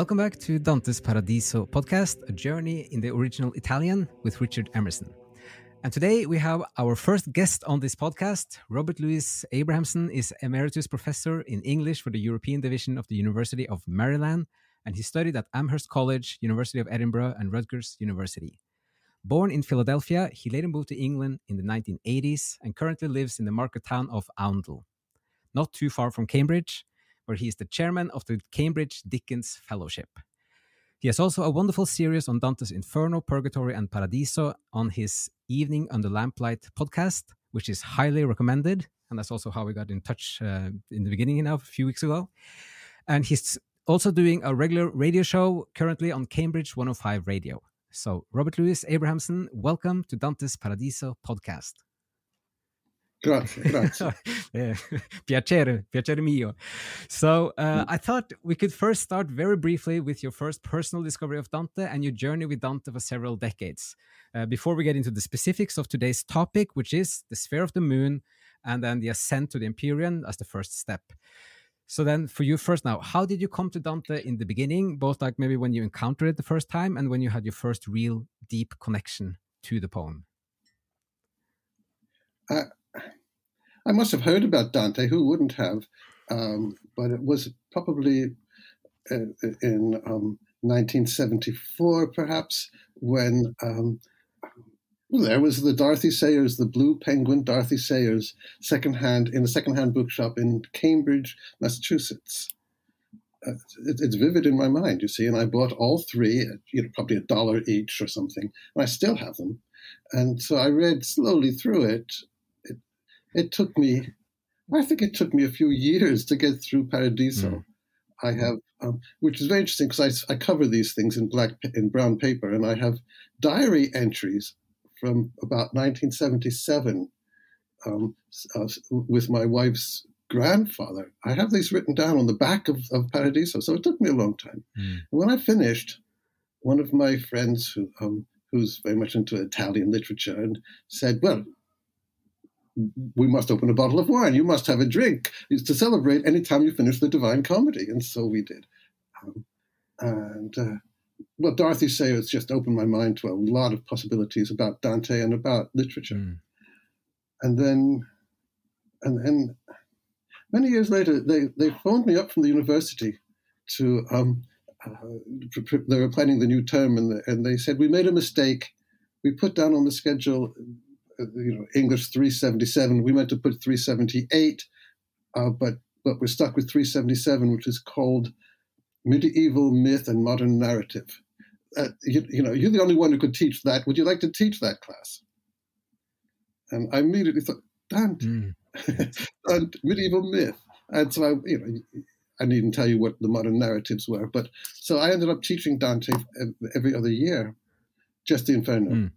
Welcome back to Dante's Paradiso podcast, a journey in the original Italian with Richard Emerson. And today we have our first guest on this podcast. Robert Louis Abrahamson is Emeritus Professor in English for the European Division of the University of Maryland, and he studied at Amherst College, University of Edinburgh, and Rutgers University. Born in Philadelphia, he later moved to England in the 1980s and currently lives in the market town of Oundle, not too far from Cambridge, where he is the chairman of the Cambridge Dickens Fellowship. He has also a wonderful series on Dante's Inferno, Purgatory, and Paradiso on his Evening Under Lamplight podcast, which is highly recommended. And that's also how we got in touch uh, in the beginning, know, a few weeks ago. And he's also doing a regular radio show currently on Cambridge 105 Radio. So, Robert Louis Abrahamson, welcome to Dante's Paradiso podcast. Grazie, grazie. yeah. piacere, piacere mio. So, uh, I thought we could first start very briefly with your first personal discovery of Dante and your journey with Dante for several decades. Uh, before we get into the specifics of today's topic, which is the sphere of the moon and then the ascent to the Empyrean as the first step. So then for you first now, how did you come to Dante in the beginning, both like maybe when you encountered it the first time and when you had your first real deep connection to the poem? I, I must have heard about Dante, who wouldn't have? Um, but it was probably in, in um, 1974, perhaps, when um, well, there was the Dorothy Sayers, the Blue Penguin Dorothy Sayers, secondhand in a secondhand bookshop in Cambridge, Massachusetts. Uh, it, it's vivid in my mind, you see, and I bought all three, you know, probably a dollar each or something, and I still have them. And so I read slowly through it. It, took me, I think it took me a few years to get through Paradiso. Mm. I have, um, which is very interesting because I, I cover these things in black in brown paper, and I have diary entries from about 1977 um, uh, with my wife's grandfather. I have these written down on the back of, of Paradiso, so it took me a long time. Mm. When I finished, one of my friends who um, who's very much into Italian literature and said, "Well, we must open a bottle of wine. You must have a drink It's to celebrate any time you finish the Divine Comedy." And so we did. Um, and uh, well, Dorothy Sayers just opened my mind to a lot of possibilities about Dante and about literature. Mm. And then, and then, many years later, they, they phoned me up from the university to, um, uh, they were planning the new term, and, the, and they said, We made a mistake. We put down on the schedule, you know, English 377. We meant to put 378, uh, but, but we're stuck with 377, which is called medieval myth and modern narrative. Uh, you, you, know, you're the only one who could teach that. Would you like to teach that class? And I immediately thought, Dante, mm. and medieval myth. And so I, you know, I needn't tell you what the modern narratives were, but so I ended up teaching Dante every other year, just the Inferno. Mm.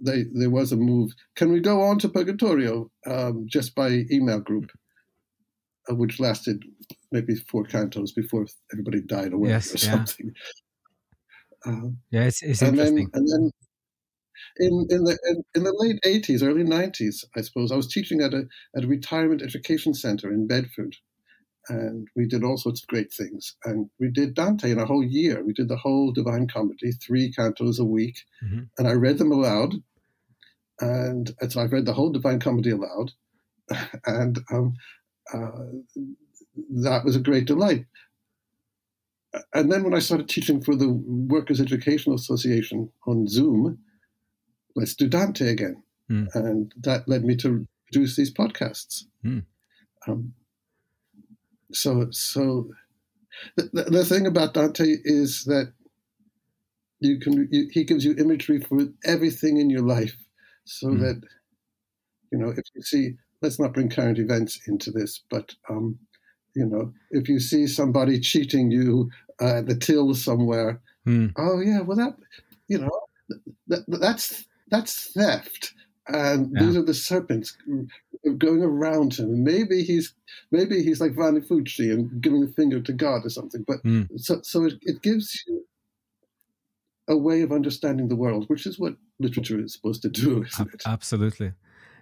They, there was a move. Can we go on to Purgatorio um, just by email group, uh, which lasted maybe four cantos before everybody died away yes, or yeah. something. Um, yeah, it's, it's and interesting. Then, and then in in the in, in, the late eighties, early nineties, I suppose, I was teaching at a at a retirement education center in Bedford, and we did all sorts of great things. And we did Dante in a whole year. We did the whole Divine Comedy, three cantos a week, mm-hmm. and I read them aloud. And, and so I read the whole Divine Comedy aloud, and um, uh, that was a great delight. And then when I started teaching for the Workers' Educational Association on Zoom, let's do Dante again. Mm. And that led me to produce these podcasts. Mm. Um, so, so the, the, thing about Dante is that you can you, he gives you imagery for everything in your life, so mm. that you know if you see. Let's not bring current events into this, but um, you know, if you see somebody cheating you uh, at the till somewhere, mm. oh yeah, well that, you know, that, that's that's theft, and yeah. these are the serpents going around him. Maybe he's maybe he's like Vanni Fucci and giving a finger to God or something. But mm. so so it, it gives you a way of understanding the world, which is what literature is supposed to do. Absolutely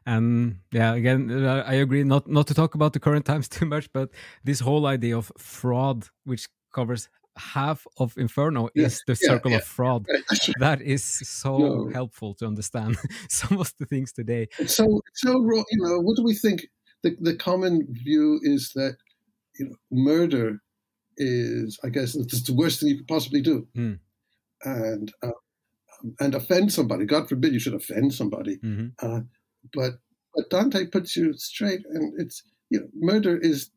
and yeah again uh, i agree not not to talk about the current times too much but this whole idea of fraud which covers half of Inferno is the circle yeah, of fraud. that is so no. helpful to understand some of the things today. so, so you know, what do we think? The the common view is that you know murder is, I guess, it's the worst thing you could possibly do, mm. and uh, and offend somebody. God forbid you should offend somebody. Mm-hmm. Uh, but but Dante puts you straight, and it's you know, murder is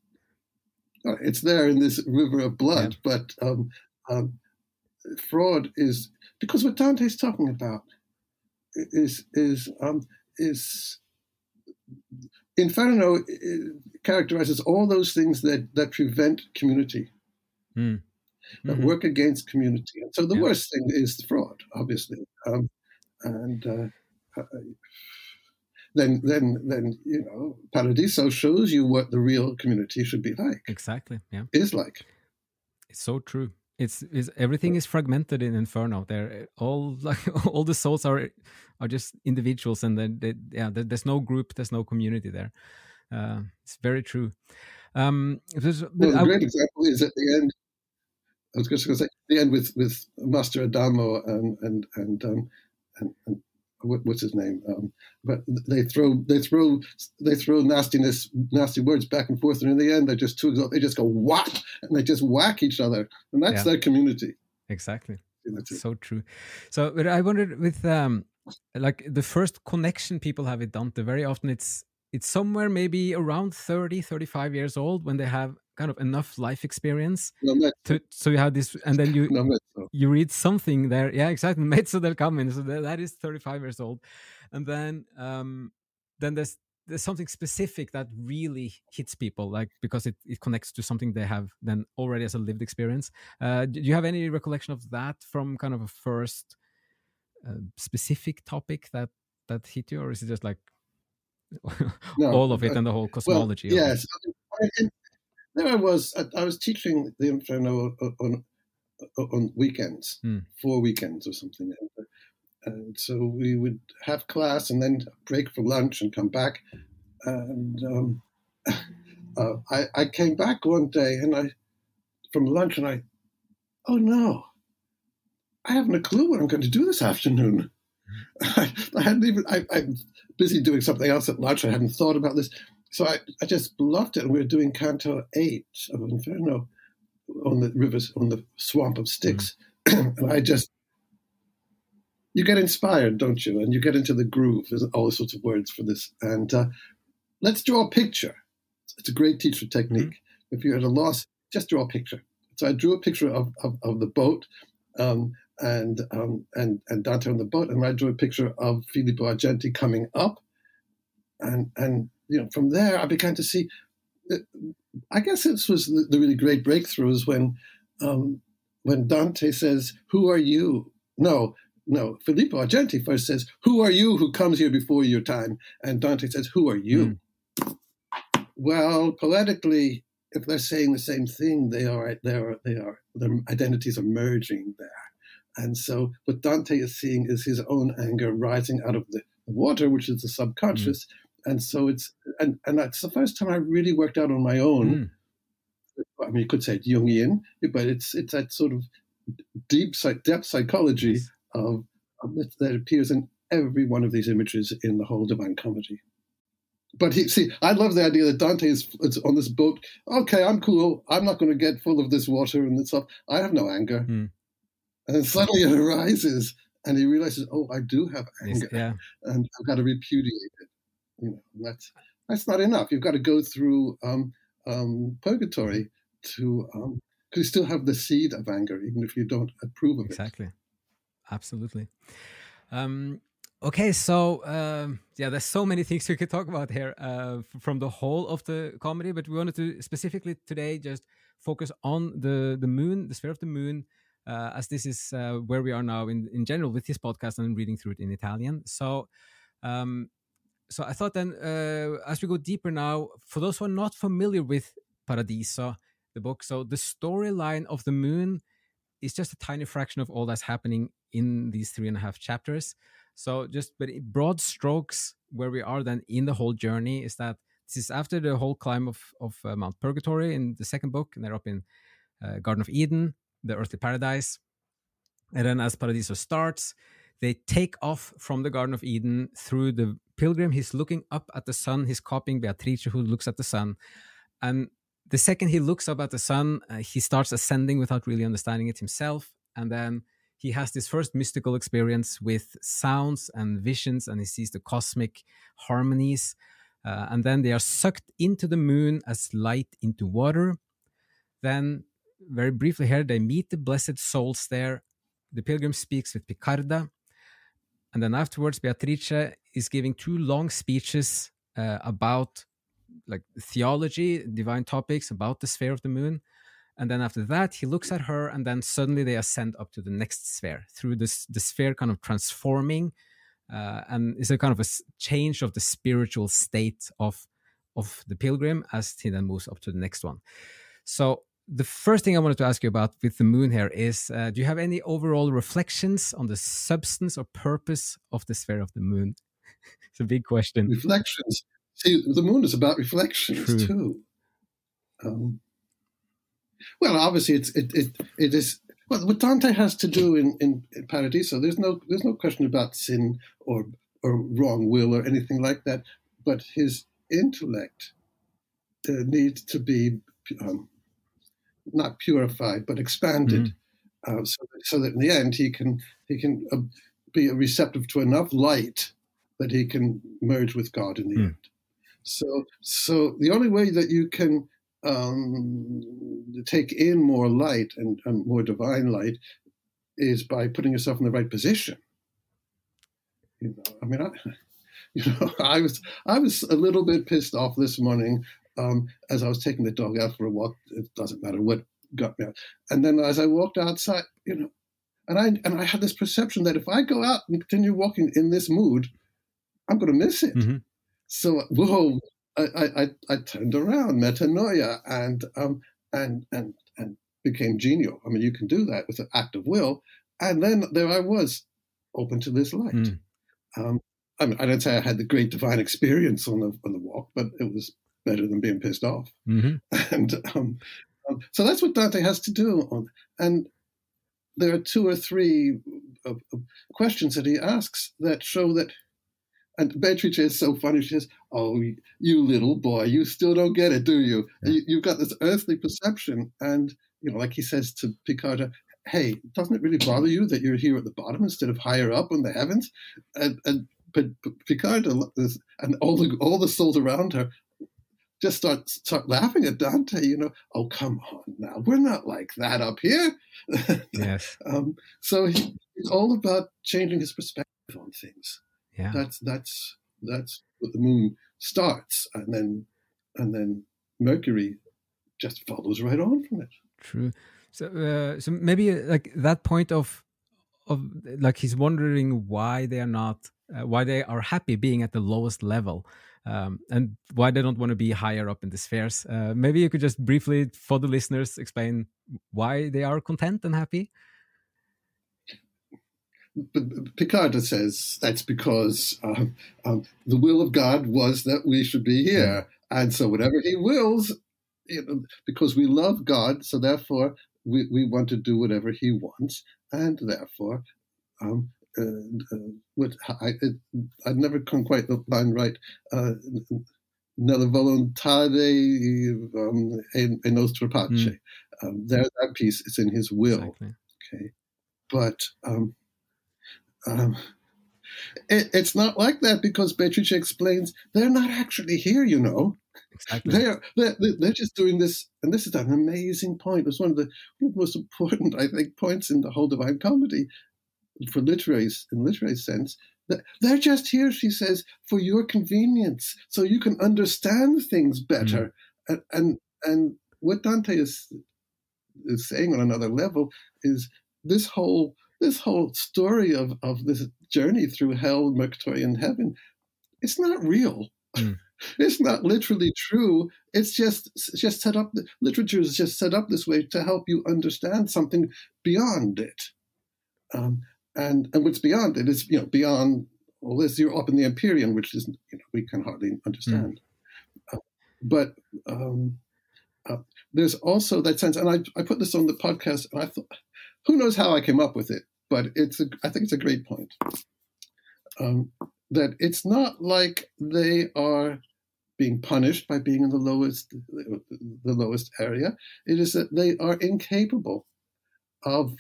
it's there in this river of blood, yeah. but um, um, fraud is because what Dante's talking about is is um, is Inferno characterizes all those things that that prevent community, mm. that mm-hmm. work against community. And so the yeah. worst thing is the fraud, obviously, um, and. Uh, uh then then then you know Paradiso shows you what the real community should be like. Exactly. Yeah. Is like. It's so true. It's, is everything is fragmented in Inferno. They're all like all the souls are are just individuals, and then they, yeah, there's no group, there's no community there. Uh, it's very true. Um, well, a great example is at the end. I was just going to say the end with with Master Adamo and and and um, and, and what's his name? Um, but they throw they throw they throw nastiness nasty words back and forth, and in the end, they just two they just go whack and they just whack each other, and that's yeah. their community. Exactly. That's So true. So, but I wondered with um, like the first connection people have with Dante. Very often, it's it's somewhere maybe around 30 35 years old when they have kind of enough life experience to so you have this and then you you read something there. Yeah exactly. Mezzo del cammin so that, that is 35 years old. And then um then there's there's something specific that really hits people like because it, it connects to something they have then already as a lived experience. Uh do you have any recollection of that from kind of a first uh, specific topic that that hit you or is it just like no, all of it and the whole cosmology well, yes there I was. I, I was teaching the Inferno on on weekends, hmm. four weekends or something. And so we would have class and then break for lunch and come back. And um, uh, I, I came back one day and I from lunch and I, oh no, I haven't a clue what I'm going to do this afternoon. I, I hadn't even. I, I'm busy doing something else at lunch. I hadn't thought about this so I, I just loved it. And we were doing Canto 8 of Inferno on the rivers, on the swamp of Styx. Mm. and I just, you get inspired, don't you? And you get into the groove. There's all sorts of words for this. And uh, let's draw a picture. It's a great teacher technique. Mm. If you're at a loss, just draw a picture. So I drew a picture of, of, of the boat um, and, um, and, and Dante on the boat, and I drew a picture of Filippo Argenti coming up. And, and you know, from there, I began to see. I guess this was the, the really great breakthroughs when um, when Dante says, "Who are you?" No, no. Filippo Argenti first says, "Who are you who comes here before your time?" And Dante says, "Who are you?" Mm. Well, poetically, if they're saying the same thing, they are they are they are their identities are merging there. And so, what Dante is seeing is his own anger rising out of the, water, which is the subconscious, mm and so it's and and that's the first time I really worked out on my own. Mm. I mean, you could say it's Jungian, but it's it's that sort of deep depth psychology yes. of, of that appears in every one of these images in the whole Divine Comedy. But he, see, I love the idea that Dante is, is, on this boat. Okay, I'm cool. I'm not going to get full of this water and stuff. I have no anger. Mm. And then suddenly it arises, and he realizes, oh, I do have anger, yes, yeah. and I've got to repudiate it you know, that's that's not enough. You've got to go through um, um, purgatory to um, you still have the seed of anger, even if you don't approve of exactly. it. Exactly, absolutely. Um, okay, so um, yeah, there's so many things we could talk about here uh, from the whole of the comedy, but we wanted to specifically today just focus on the the moon, the sphere of the moon. Uh, as this is uh, where we are now in, in general with this podcast and reading through it in Italian. So, um, so I thought then, uh, as we go deeper now, for those who are not familiar with Paradiso, the book, so the storyline of the moon is just a tiny fraction of all that's happening in these three and a half chapters. So just but broad strokes, where we are then in the whole journey is that this is after the whole climb of of uh, Mount Purgatory in the second book, and they're up in uh, Garden of Eden, the earthly paradise. And then as Paradiso starts, they take off from the Garden of Eden through the pilgrim. He's looking up at the sun. He's copying Beatrice, who looks at the sun. And the second he looks up at the sun, uh, he starts ascending without really understanding it himself. And then he has this first mystical experience with sounds and visions, and he sees the cosmic harmonies. Uh, and then they are sucked into the moon as light into water. Then, very briefly here, they meet the blessed souls there. The pilgrim speaks with Picarda, and then afterwards, Beatrice is giving two long speeches uh, about like theology, divine topics, about the sphere of the moon. And then after that, he looks at her, and then suddenly they ascend up to the next sphere through this the sphere kind of transforming, uh, and it's a kind of a change of the spiritual state of of the pilgrim as he then moves up to the next one. So the first thing I wanted to ask you about with the moon here is uh, do you have any overall reflections on the substance or purpose of the sphere of the moon? It's a big question. Reflections. See, the moon is about reflections True. too. Um, well, obviously, it's it it, it is well, what Dante has to do in, in, in Paradiso. There's no there's no question about sin or or wrong will or anything like that. But his intellect uh, needs to be um, not purified, but expanded, mm-hmm. uh, so, so, that in the end he can he can uh, be receptive to enough light that he can merge with God in the mm. end. So, so the only way that you can um, take in more light and, and more divine light is by putting yourself in the right position. You know, I mean, I, you know, I was I was a little bit pissed off this morning um, as I was taking the dog out for a walk. It doesn't matter what got me out. And then as I walked outside, you know, and I and I had this perception that if I go out and continue walking in this mood, I'm going to miss it. Mm-hmm. So whoa, I, I, I turned around, metanoia, and um, and and and became genial. I mean, you can do that with an act of will, and then there I was, open to this light. Mm. Um, I mean, I don't say I had the great divine experience on the on the walk, but it was better than being pissed off. Mm-hmm. And um, um, so that's what Dante has to do. On, and there are two or three uh, uh, questions that he asks that show that. And Beatrice is so funny. She says, "Oh, you little boy, you still don't get it, do you? Yeah. you have got this earthly perception." And you know, like he says to Picarda, "Hey, doesn't it really bother you that you're here at the bottom instead of higher up in the heavens?" And, and but, but Picarda and all the all the souls around her just start start laughing at Dante. You know, oh come on now, we're not like that up here. Yes. um, so he, it's all about changing his perspective on things. Yeah. That's that's that's what the moon starts, and then and then Mercury just follows right on from it. True. So uh, so maybe uh, like that point of of like he's wondering why they are not uh, why they are happy being at the lowest level um, and why they don't want to be higher up in the spheres. Uh, maybe you could just briefly, for the listeners, explain why they are content and happy. Picarda says that's because um, um, the will of God was that we should be here, and so whatever He wills, you know, because we love God, so therefore we, we want to do whatever He wants, and therefore um, uh, what I, I've never come quite the line right. Uh, nella volontade um, e, nostra pace. Mm. Um, there, that piece is in his will. Exactly. Okay, but um, um, it, it's not like that because Beatrice explains they're not actually here. You know, exactly. they're, they're they're just doing this, and this is an amazing point. It's one of the, one of the most important, I think, points in the whole Divine Comedy for literary in literary sense they're just here she says for your convenience so you can understand things better mm. and, and and what dante is is saying on another level is this whole this whole story of of this journey through hell purgatory and heaven it's not real. Mm. it's not literally true. It's just it's just set up literature is just set up this way to help you understand something beyond it. Um, and and what's beyond it is you know beyond all this you're up in the empyrean which is you know we can hardly understand. Mm. uh, but um, uh, there's also that sense, and I, I put this on the podcast, and I thought, who knows how I came up with it, but it's a, I think it's a great point. Um, that it's not like they are being punished by being in the lowest the lowest area. It is that they are incapable of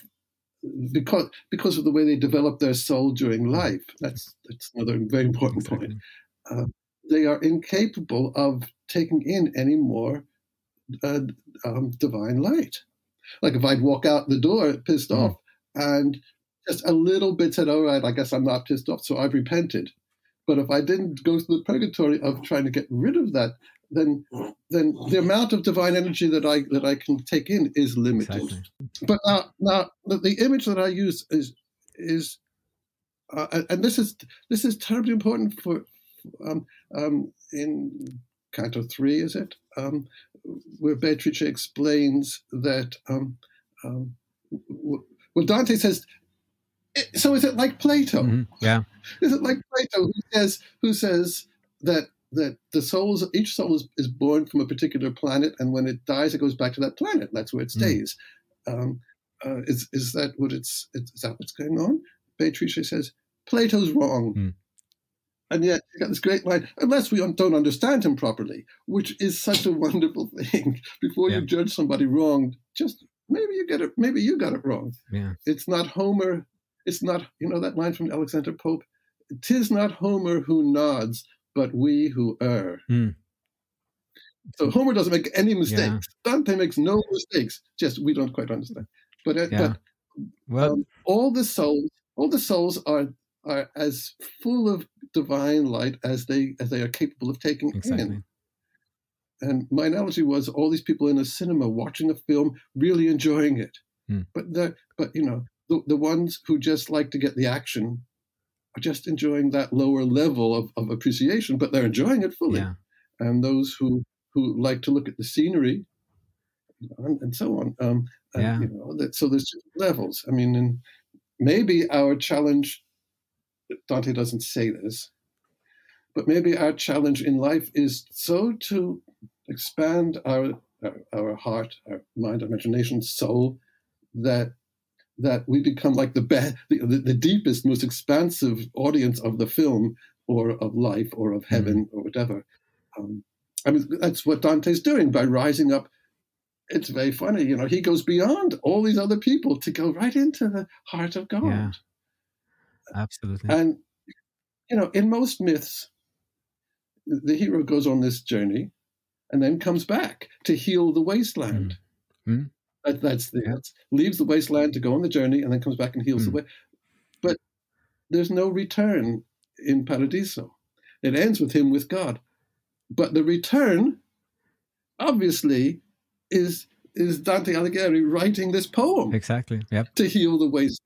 because because of the way they develop their soul during life. That's that's another very important point. Uh, they are incapable of taking in any more uh, um, divine light. Like if I'd walk out the door pissed mm. off and just a little bit said, "All right, I guess I'm not pissed off, so I've repented." But if I didn't go through the purgatory of trying to get rid of that, then then the amount of divine energy that I that I can take in is limited. Exactly. But now, now the image that I use is is uh, and this is this is terribly important for um, um, in Canto three, is it? Um, where Beatrice explains that. Um, um, well, Dante says so is it like Plato? Mm-hmm. Yeah. Is it like Plato who says who says that that the souls each soul is, is born from a particular planet and when it dies it goes back to that planet. That's where it mm. stays. Mm. Um, uh, is is that what it's is that what's going on? Beatrice says Plato's wrong. Mm. And yet, you got this great line, unless we don't understand him properly, which is such a wonderful thing. Before yeah. you judge somebody wrong, just maybe you get it, maybe you got it wrong. Yeah. It's not Homer it's not, you know, that line from Alexander Pope, tis not Homer who nods, but we who err. Mm. So Homer doesn't make any mistakes. Yeah. Dante makes no mistakes. Just we don't quite understand. But, uh, yeah. but well, um, all the souls, all the souls are are as full of divine light as they as they are capable of taking exactly. in. And my analogy was all these people in a cinema watching a film, really enjoying it. Mm. But the, but you know, the, the ones who just like to get the action are just enjoying that lower level of, of appreciation, but they're enjoying it fully. Yeah. And those who who like to look at the scenery and, and so on. Um, and, yeah. You know, that, so there's levels. I mean, and maybe our challenge, Dante doesn't say this, but maybe our challenge in life is so to expand our our, our heart, our mind, imagination, soul, that that we become like the, be- the, the deepest, most expansive audience of the film or of life or of heaven mm-hmm. or whatever. Um, I mean, that's what Dante's doing by rising up. It's very funny, you know. He goes beyond all these other people to go right into the heart of God. Yeah, absolutely. And you know, in most myths, the hero goes on this journey and then comes back to heal the wasteland. Mm-hmm. That, that's the that's, leaves the wasteland to go on the journey and then comes back and heals mm. the hmm. way. But there's no return in Paradiso. It ends with him with God. But the return, obviously, is is Dante Alighieri writing this poem exactly yep. to heal the waste.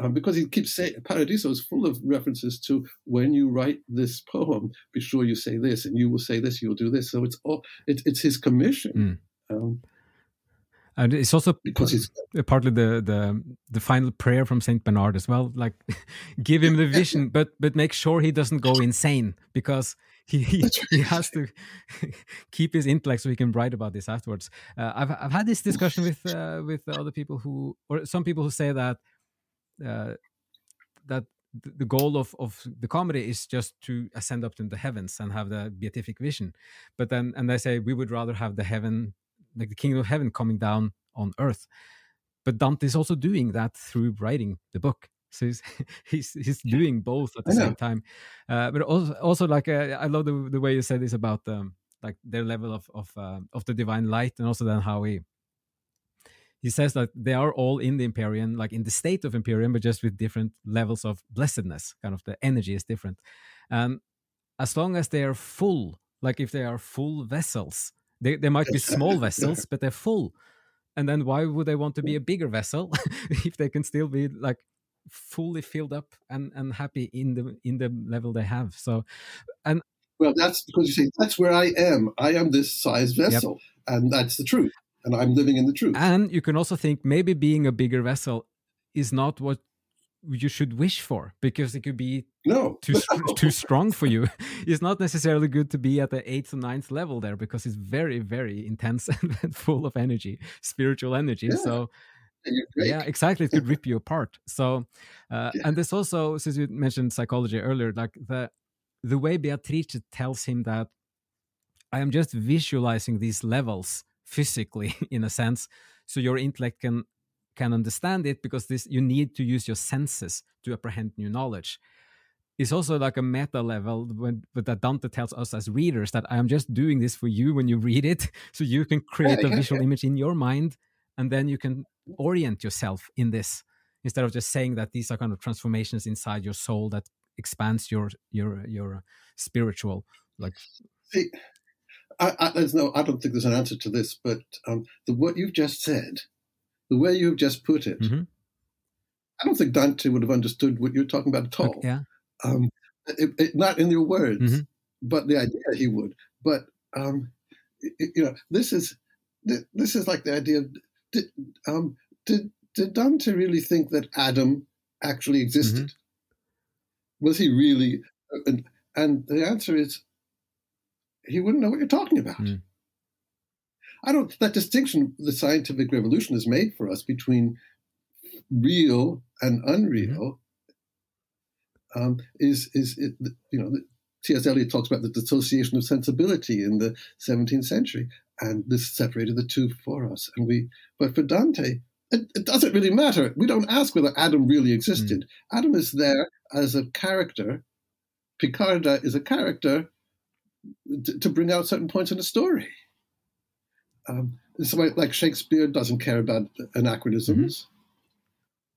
Um, because he keeps saying Paradiso is full of references to when you write this poem, be sure you say this, and you will say this, you'll do this. So it's all it's, it's his commission. Mm. Um, and it's also because it's partly the the the final prayer from Saint Bernard as well. Like, give him the vision, but but make sure he doesn't go insane because he he, he has to keep his intellect so he can write about this afterwards. Uh, I've I've had this discussion with uh, with other people who or some people who say that uh, that the goal of, of the comedy is just to ascend up to the heavens and have the beatific vision but then and they say we would rather have the heaven like the kingdom of heaven coming down on earth. But Dante is also doing that through writing the book. So he's he's, he's doing both at the same time. Uh, but also also like uh, I love the the way you said this about um, like their level of of uh, of the divine light, and also then how he he says that they are all in the Empyrean, like in the state of Empyrean, but just with different levels of blessedness. Kind of the energy is different, and as long as they are full, like if they are full vessels, they, they might be small vessels, but they're full. And then why would they want to be a bigger vessel if they can still be like fully filled up and, and happy in the in the level they have? So, and well, that's because you say that's where I am. I am this size vessel, yep. and that's the truth, and I'm living in the truth. And you can also think maybe being a bigger vessel is not what you should wish for because it could be no too too strong for you. It's not necessarily good to be at the eighth or ninth level there because it's very very intense and full of energy, spiritual energy. Yeah. So yeah exactly it could rip you apart so uh, yeah. and this also since you mentioned psychology earlier like the the way beatrice tells him that i am just visualizing these levels physically in a sense so your intellect can can understand it because this you need to use your senses to apprehend new knowledge is also like a meta level when but that Dante tells us as readers that I am just doing this for you when you read it so you can create yeah, a visual yeah. image in your mind and then you can orient yourself in this instead of just saying that these are kind of transformations inside your soul that expands your your your spiritual like See, I, I, there's no i don't think there's an answer to this but um, the, what you've just said the way you've just put it mm-hmm. i don't think dante would have understood what you're talking about at all okay, yeah um, it, it, not in your words mm-hmm. but the idea he would but um, it, you know this is this is like the idea of did, um, did, did Dante really think that Adam actually existed? Mm-hmm. Was he really? And, and, the answer is he wouldn't know what you're talking about. Mm. I don't. That distinction the scientific revolution has made for us between real and unreal mm-hmm. um, is is it, you know T.S. Eliot talks about the dissociation of sensibility in the 17th century and this separated the two for us. And we, but for Dante, it, it doesn't really matter. We don't ask whether Adam really existed. Mm. Adam is there as a character. Picarda is a character to, to bring out certain points in a story. Um, so like Shakespeare doesn't care about anachronisms.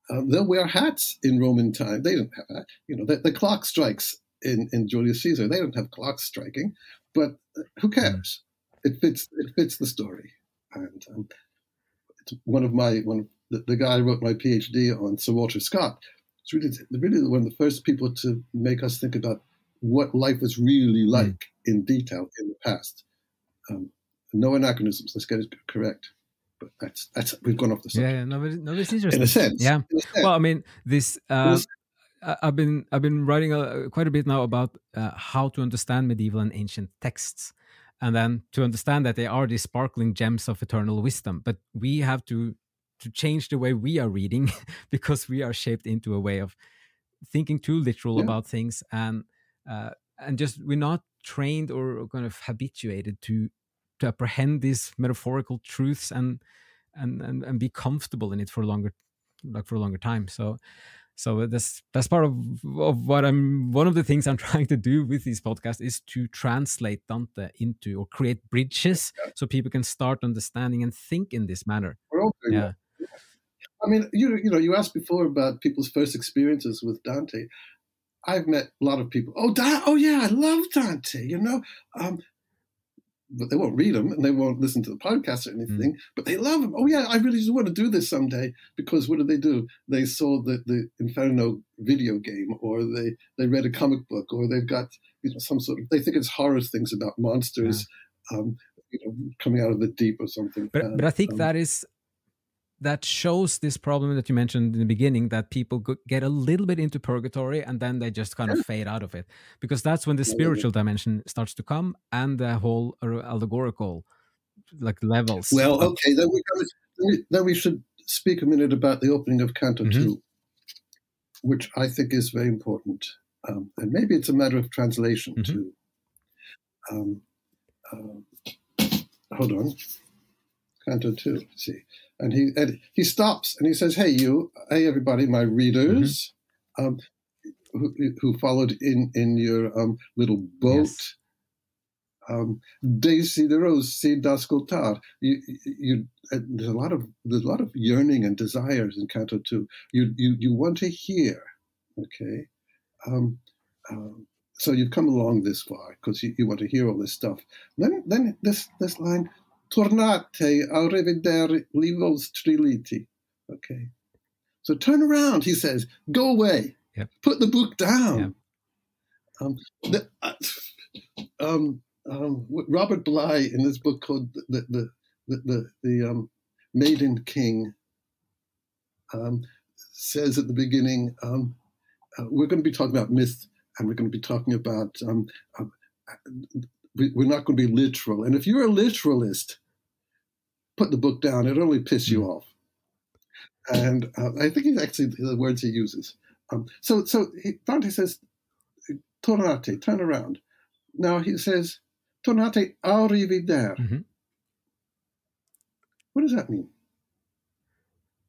Mm-hmm. Um, they'll wear hats in Roman time. They didn't have that. You know, the, the, clock strikes in, in Julius Caesar. They don't have clocks striking, but who cares? it fits it fits the story, and um, it's one of my one of the, the, guy who wrote my PhD on Sir Walter Scott. It's really really one of the first people to make us think about what life was really hmm. like mm. in detail in the past. Um, no anachronisms. Let's get it correct. But that's that's we've gone off the subject. Yeah, no, but, no, this is interesting. In a sense. Yeah. A sense. Well, I mean, this. Uh, I've been I've been writing a, quite a bit now about uh, how to understand medieval and ancient texts, and then to understand that they are these sparkling gems of eternal wisdom but we have to to change the way we are reading because we are shaped into a way of thinking too literal yeah. about things and uh, and just we're not trained or kind of habituated to to apprehend these metaphorical truths and and and, and be comfortable in it for a longer like for a longer time so so that's that's part of, of what i'm one of the things i'm trying to do with this podcast is to translate dante into or create bridges yeah. so people can start understanding and think in this manner yeah. yeah. i mean you you know you asked before about people's first experiences with dante i've met a lot of people oh da- oh yeah i love dante you know um, but they won't read them and they won't listen to the podcast or mm. anything, mm. but they love them. Oh yeah, I really just want to do this someday because what did they do? They saw the, the Inferno video game or they, they read a comic book or they've got you know some sort of they think it's horror things about monsters yeah. um, you know coming out of the deep or something. But but I think um, that is that shows this problem that you mentioned in the beginning that people get a little bit into purgatory and then they just kind of fade out of it. Because that's when the spiritual dimension starts to come and the whole allegorical like levels well okay then we, then we should speak a minute about the opening of canto mm-hmm. 2 which i think is very important um, and maybe it's a matter of translation mm-hmm. too. Um, uh, hold on canto 2 see and he and he stops and he says, "Hey, you, hey, everybody, my readers, mm-hmm. um, who, who, followed in in your um, little boat." Yes. Um, desiderosi d'ascoltar. You, you, uh, there's a lot of there's a lot of yearning and desires in Canto Two. You you you want to hear, okay. Um, um, so you've come along this far because you, you want to hear all this stuff. Then then this this line tornate a rivedere li vostri Okay. So turn around, he says. Go away. Yep. Put the book down. Yep. Um, the, uh, um, um, Robert Bly in his book called the the the, the, the um, Maiden King um, says at the beginning, um, uh, we're going to be talking about myth and we're going to be talking about, um, uh, we're not going to be literal. And if you're a literalist, put the book down, it'll only piss you mm. off. And uh, I think he's actually the words he uses. Um, so so he, Dante says, tornate, turn around. Now he says, tornate a rivedere. Mm-hmm. What does that mean?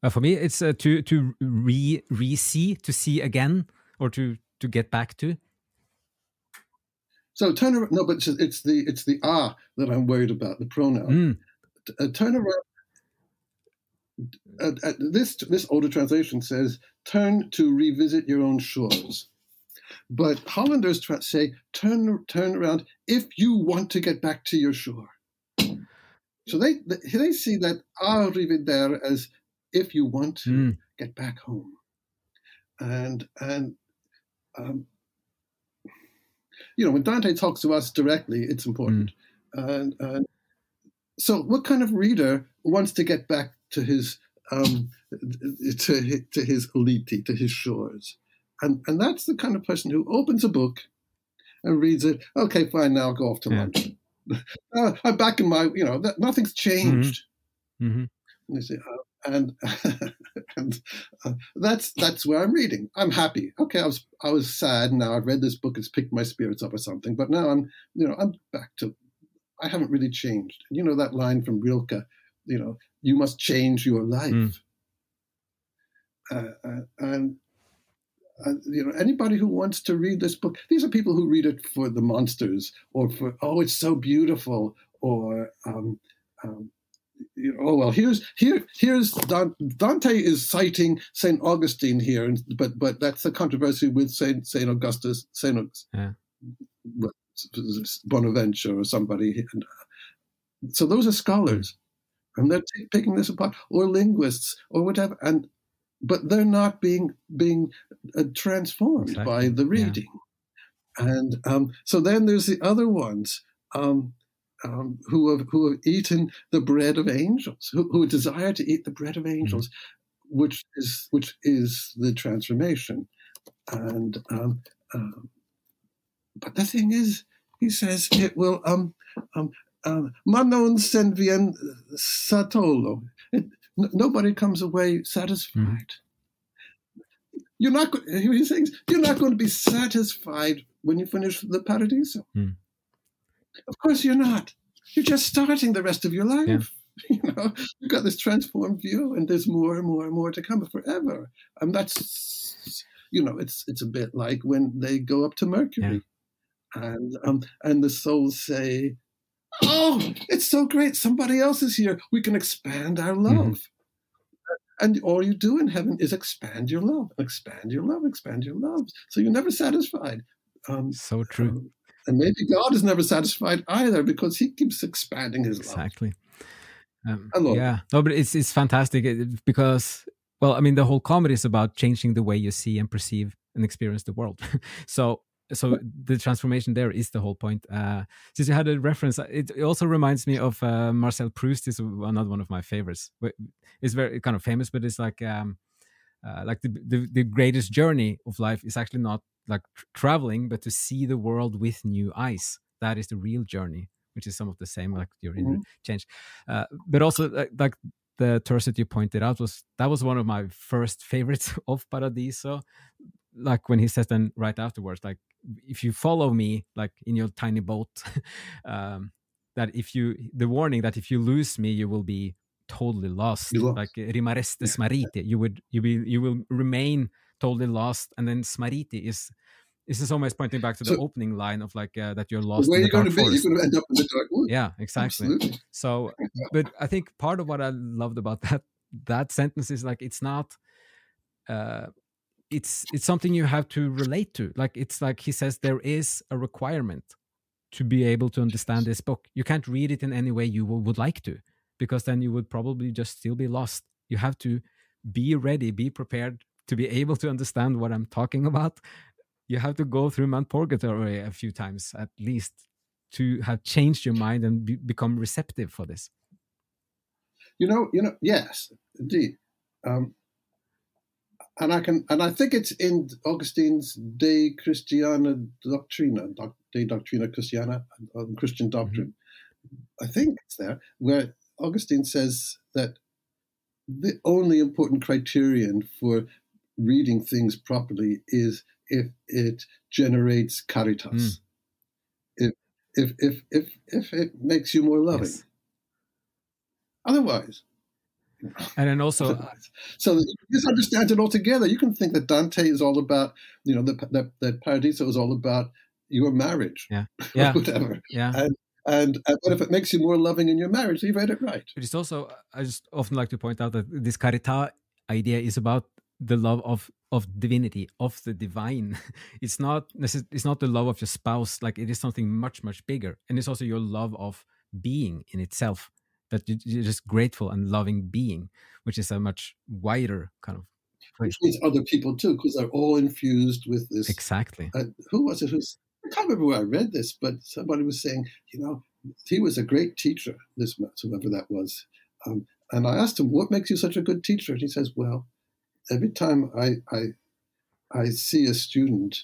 Uh, for me, it's uh, to to re re see, to see again, or to to get back to. So turn around. No, but it's, it's the it's the ah that I'm worried about. The pronoun. Mm. Uh, turn around. Uh, uh, this this older translation says turn to revisit your own shores, but Hollanders say turn turn around if you want to get back to your shore. So they they see that a rivedere as if you want to mm. get back home. And and um, you know when Dante talks to us directly, it's important. Mm. And, and so, what kind of reader wants to get back to his um, to to his to his shores? And and that's the kind of person who opens a book and reads it. Okay, fine. Now I'll go off to yeah. lunch. Uh, I'm back in my, you know, that, nothing's changed. Mm-hmm. Mm-hmm. And they say, and and uh, that's that's where I'm reading. I'm happy. Okay, I was I was sad. Now I've read this book. It's picked my spirits up or something. But now I'm you know I'm back to. I haven't really changed. You know that line from Rilke. You know you must change your life. Mm. Uh, uh, and uh, you know anybody who wants to read this book these are people who read it for the monsters or for oh it's so beautiful or um, um, you know, oh well, here's here here's Dante is citing Saint Augustine here, but but that's the controversy with Saint Saint Augustus Saint yeah. Bonaventure or somebody. So those are scholars, and they're t- picking this apart, or linguists, or whatever, and but they're not being being uh, transformed exactly. by the reading. Yeah. And um, so then there's the other ones. Um, um, who have who have eaten the bread of angels, who, who desire to eat the bread of mm-hmm. angels, mm-hmm. which is which is the transformation. And um, um, but the thing is, he says it will um um, um manon sen vien satollo. It, n- nobody comes away satisfied. Mm-hmm. You're not. He says you're not going to be satisfied when you finish the paradiso. Mm. Of course you're not. You're just starting the rest of your life. Yeah. You know, you've got this transformed view, and there's more and more and more to come forever. And that's, you know, it's it's a bit like when they go up to Mercury, yeah. and um, and the souls say, "Oh, it's so great! Somebody else is here. We can expand our mm-hmm. love." Mm-hmm. And all you do in heaven is expand your love, expand your love, expand your love. So you're never satisfied. Um, so true. Um, and maybe God is never satisfied either because he keeps expanding his exactly. love. Exactly. Um, yeah. No, but it's it's fantastic because well, I mean, the whole comedy is about changing the way you see and perceive and experience the world. so so the transformation there is the whole point. Uh, since you had a reference, it, it also reminds me of uh, Marcel Proust. is another one of my favorites. It's very kind of famous, but it's like um, uh, like the, the, the greatest journey of life is actually not like traveling, but to see the world with new eyes. That is the real journey, which is some of the same, like your inner mm-hmm. change. Uh, but also, like, like the terse that you pointed out was that was one of my first favorites of Paradiso. Like when he says then right afterwards, like if you follow me, like in your tiny boat, um, that if you the warning that if you lose me, you will be totally lost. lost. Like rimarreste smarriti, you would you will you will remain totally lost and then Smariti is this is almost pointing back to the so, opening line of like uh, that you're lost. Where you're going to be, you're going to end up in the dark wood. Yeah, exactly. Absolutely. So, but I think part of what I loved about that that sentence is like it's not. Uh, it's it's something you have to relate to. Like it's like he says there is a requirement to be able to understand this book. You can't read it in any way you would like to, because then you would probably just still be lost. You have to be ready, be prepared to be able to understand what I'm talking about, you have to go through Mount Purgatory a few times at least to have changed your mind and be, become receptive for this. You know, you know, yes, indeed. Um, and I can, and I think it's in Augustine's De Christiana Doctrina, doc, De Doctrina Christiana, um, Christian doctrine. Mm-hmm. I think it's there where Augustine says that the only important criterion for reading things properly is if it generates caritas. Mm. If, if if if if it makes you more loving. Yes. Otherwise, and then also so you misunderstand it altogether. You can think that dante is all about you know that that, that paradiso is all about your marriage yeah. yeah. whatever. Yeah. And, and uh, but if it makes you more loving in your marriage? You've read it right. But it's also i just often like to point out that this carita idea is about the love of of divinity of the divine it's not it's not the love of your spouse like it is something much much bigger and it's also your love of being in itself that you're just grateful and loving being, which is a much wider kind of. Which means other people too, because they're all infused with this. Exactly. Uh, who was it? Who's I can't remember where I read this, but somebody was saying, you know, he was a great teacher. This whoever that was, um, and I asked him, "What makes you such a good teacher?" And he says, "Well, every time I I, I see a student,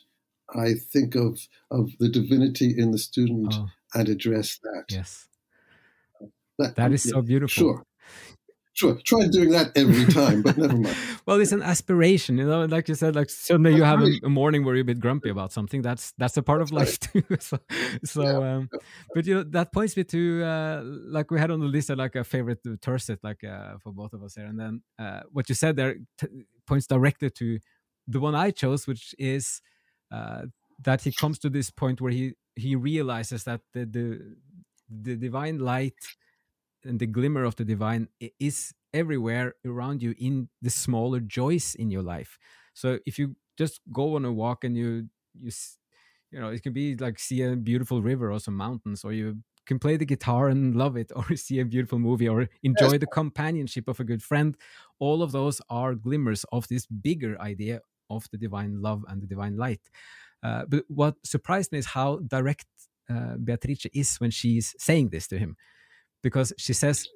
I think of of the divinity in the student oh. and address that." Yes that, that is yeah, so beautiful. Sure. Sure. Try doing that every time, but never mind. well, it's an aspiration, you know. Like you said, like suddenly you have a, a, morning where you're a bit grumpy about something. That's that's a part of life too. so, so yeah. um, but you know that points me to uh, like we had on the list uh, like a favorite tercet, like uh, for both of us here. And then uh, what you said there points directly to the one I chose, which is uh, that he comes to this point where he he realizes that the the, the divine light and the glimmer of the divine is everywhere around you in the smaller joys in your life. So if you just go on a walk and you you you know it can be like see a beautiful river or some mountains or you can play the guitar and love it or see a beautiful movie or enjoy yes. the companionship of a good friend. All of those are glimmers of this bigger idea of the divine love and the divine light. Uh, but what surprised me is how direct uh, Beatrice is when she's saying this to him because she says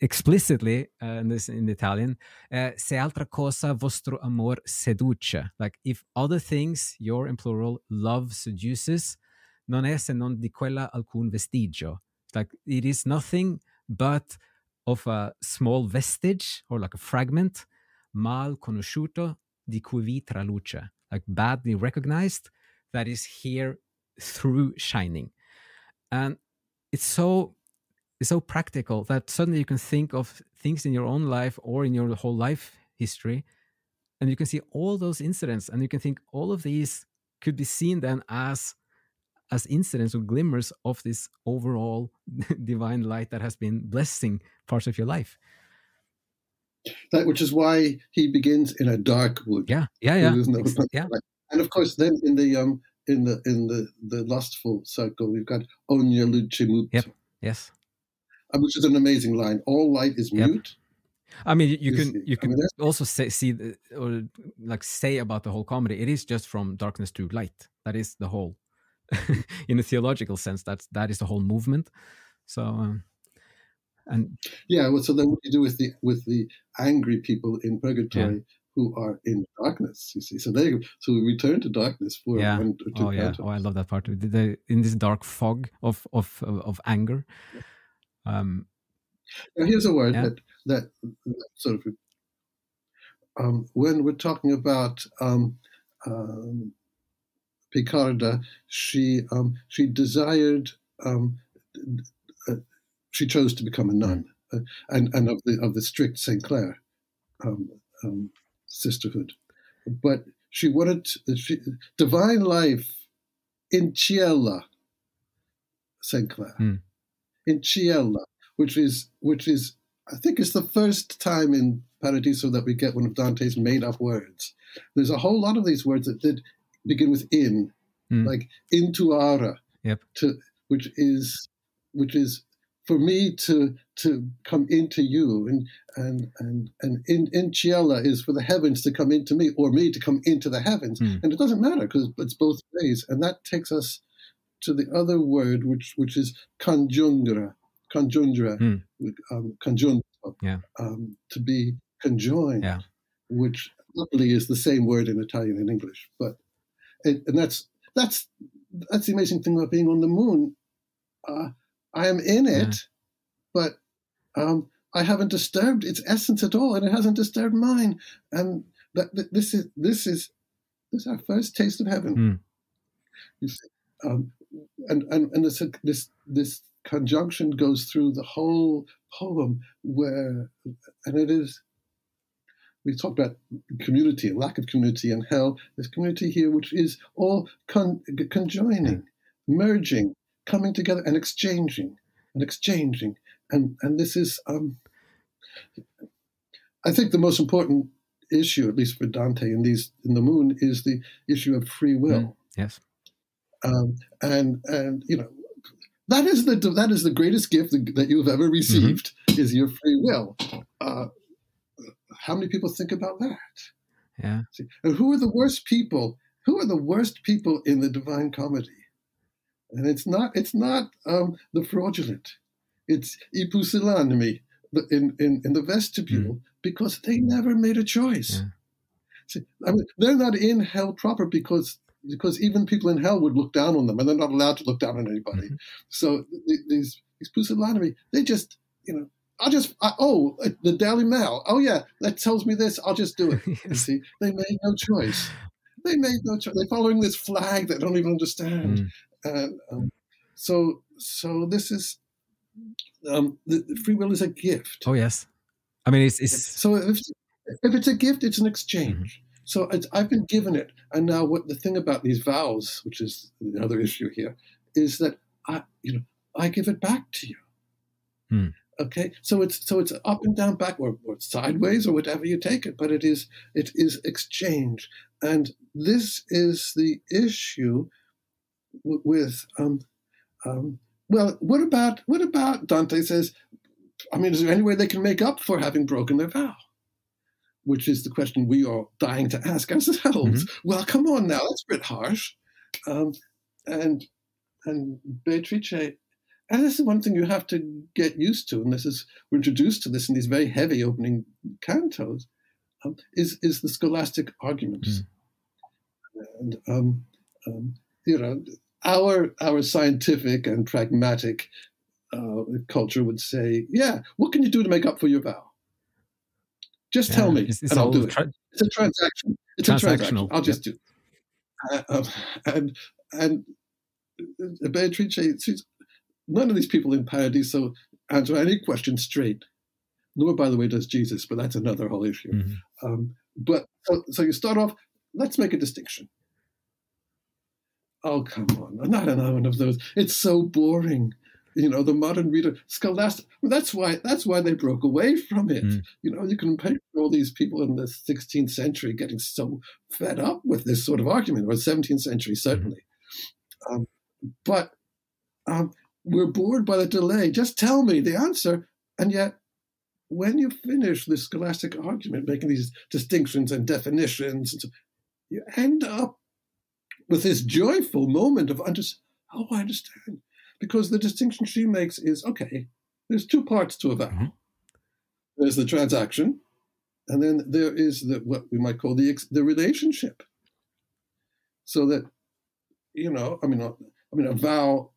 explicitly uh, in this in Italian, uh, se altra cosa vostro amor seduce. Like if other things, your in plural, love seduces, non è se non di quella alcun vestigio. Like it is nothing but of a small vestige or like a fragment, mal conosciuto di cui vi traluce, like badly recognized, that is here through shining. And it's so is so practical that suddenly you can think of things in your own life or in your whole life history and you can see all those incidents and you can think all of these could be seen then as as incidents or glimmers of this overall divine light that has been blessing parts of your life. That which is why he begins in a dark wood. Yeah yeah yeah, yeah. and of course then in the um in the in the the lustful circle we've got ogni luce muta yep yes which is an amazing line. All light is yep. mute. I mean, you can you can I mean, also say, see or like say about the whole comedy. It is just from darkness to light. That is the whole, in a theological sense. That's that is the whole movement. So, um, and yeah. Well, so then what do you do with the with the angry people in purgatory? Yeah. Who are in darkness? You see, so they so we return to darkness for yeah. One, oh yeah, oh I love that part. The, in this dark fog of of of anger, yeah um, now here's a word yeah. that, that, that sort of um, when we're talking about um, um, Picarda, she um, she desired um, uh, she chose to become a nun, uh, and and of the of the strict Saint Clare um, sisterhood, but she wanted she, divine life in Ciela, Saint Clare. Mm in Ciella, which is which is I think it's the first time in Paradiso that we get one of Dante's made up words. There's a whole lot of these words that did begin with in, mm. like intuara, yep. to which is which is for me to to come into you and and and and in in Ciela is for the heavens to come into me or me to come into the heavens mm. and it doesn't matter because it's both ways and that takes us to the other word, which which is conjungra, conjungra, mm. um, yeah. um, to be conjoined, yeah. which luckily is the same word in Italian and English, but it, and that's that's that's the amazing thing about being on the moon. Uh, I am in it, yeah. but um, I haven't disturbed its essence at all, and it hasn't disturbed mine. And that, that this is this is this is our first taste of heaven. Mm. You see, um, and and and this this this conjunction goes through the whole poem, where and it is. We talked about community, lack of community, and hell. There's community here, which is all con- conjoining, merging, coming together, and exchanging, and exchanging, and and this is. Um, I think the most important issue, at least for Dante in these in the Moon, is the issue of free will. Mm, yes, um, and and you know that is the that is the greatest gift that you have ever mm-hmm. received mm-hmm. is your free will. Uh, how many people think about that? Yeah. See, and who are the worst people? Who are the worst people in the Divine Comedy? And it's not it's not um, the fraudulent. It's i pusillanimi in, in, in the vestibule mm. because they never made a choice. Yeah. See, I mean, they're not in hell proper because because even people in hell would look down on them, and they're not allowed to look down on anybody. Mm-hmm. So these these pusillanimi, they just you know. I'll just I, oh the Daily Mail. Oh yeah, that tells me this. I'll just do it. yes. You see, they made no choice. They made no choice. They're following this flag that they don't even understand. Mm. And um, so so this is um, the, the free will is a gift. Oh yes, I mean it's, it's... so if if it's a gift, it's an exchange. Mm-hmm. So I've been given it, and now what the thing about these vows, which is another issue here, is that I, you know, I give it back to you. Hmm. Okay, so it's so it's up and down, back or, or sideways or whatever you take it, but it is it is exchange, and this is the issue w- with um, um, well, what about what about Dante says? I mean, is there any way they can make up for having broken their vow? Which is the question we are dying to ask ourselves. Mm-hmm. Well, come on now, that's a bit harsh. Um, and and Beatrice, and this is one thing you have to get used to, and this is we're introduced to this in these very heavy opening cantos, um, is is the scholastic arguments, mm. and um, um, you know our our scientific and pragmatic uh, culture would say, yeah, what can you do to make up for your vow? Just yeah, tell me, it's, it's and I'll do tra- it. It's a transaction. It's a transaction. I'll just yep. do. It. Uh, um, and and uh, Beatrice, none of these people in Paradiso answer any question straight. Nor, by the way, does Jesus, but that's another whole issue. Mm-hmm. Um, but so, so you start off. Let's make a distinction. Oh come on! Not another one of those. It's so boring you know the modern reader scholastic that's why that's why they broke away from it. Mm. you know you can picture all these people in the 16th century getting so fed up with this sort of argument or 17th century certainly. Mm. um, but um, we're bored by the delay. Just tell me the answer. And yet when you finish this scholastic argument making these distinctions and definitions you end up with this joyful moment of understanding oh i understand because the distinction she makes is okay, there's two parts to a vow. Mm-hmm. There's the transaction, and then there is the what we might call the the relationship. So that you know, I mean, I mean, a vow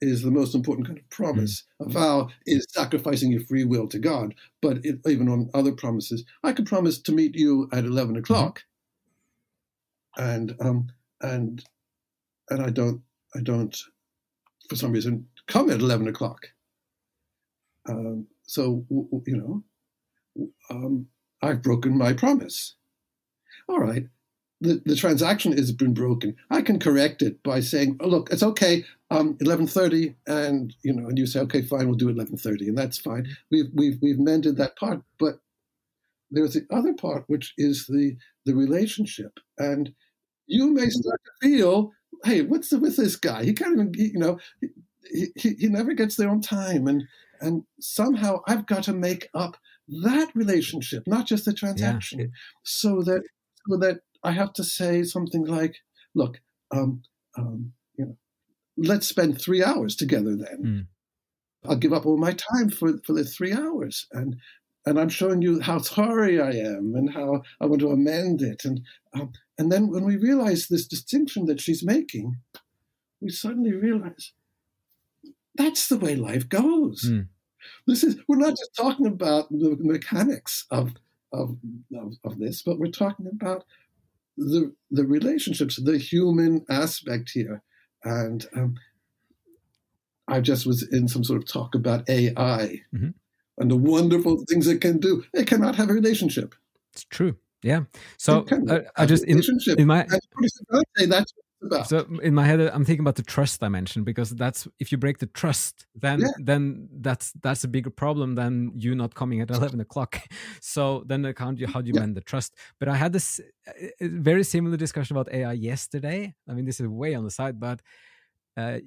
is the most important kind of promise. Mm-hmm. A vow is sacrificing your free will to God. But it, even on other promises, I could promise to meet you at eleven o'clock, mm-hmm. and um, and and I don't, I don't for some reason, come at 11 o'clock. Um, so, you know, um, I've broken my promise. All right, the, the transaction has been broken. I can correct it by saying, oh, look, it's okay, um, 11.30, and, you know, and you say, okay, fine, we'll do 11.30, and that's fine. We've, we've, we've mended that part, but there's the other part, which is the, the relationship. And you may start to feel hey, what's the, with this guy? He can't even, you know, he, he, he never gets there on time. And, and somehow I've got to make up that relationship, not just the transaction, yeah. so that, so that I have to say something like, look, um, um, you know, let's spend three hours together then. Mm. I'll give up all my time for, for the three hours. And, and I'm showing you how sorry I am and how I want to amend it. And um, and then when we realize this distinction that she's making, we suddenly realize that's the way life goes. Mm. This is we're not just talking about the mechanics of of, of, of this, but we're talking about the the relationships, the human aspect here. And um, I just was in some sort of talk about AI mm-hmm. And the wonderful things it can do. It cannot have a relationship. It's true. Yeah. So uh, I just in, in my that's about. So in my head, I'm thinking about the trust dimension because that's if you break the trust, then yeah. then that's that's a bigger problem than you not coming at eleven o'clock. So then how do you how do you yeah. mend the trust? But I had this very similar discussion about AI yesterday. I mean, this is way on the side, but. Uh,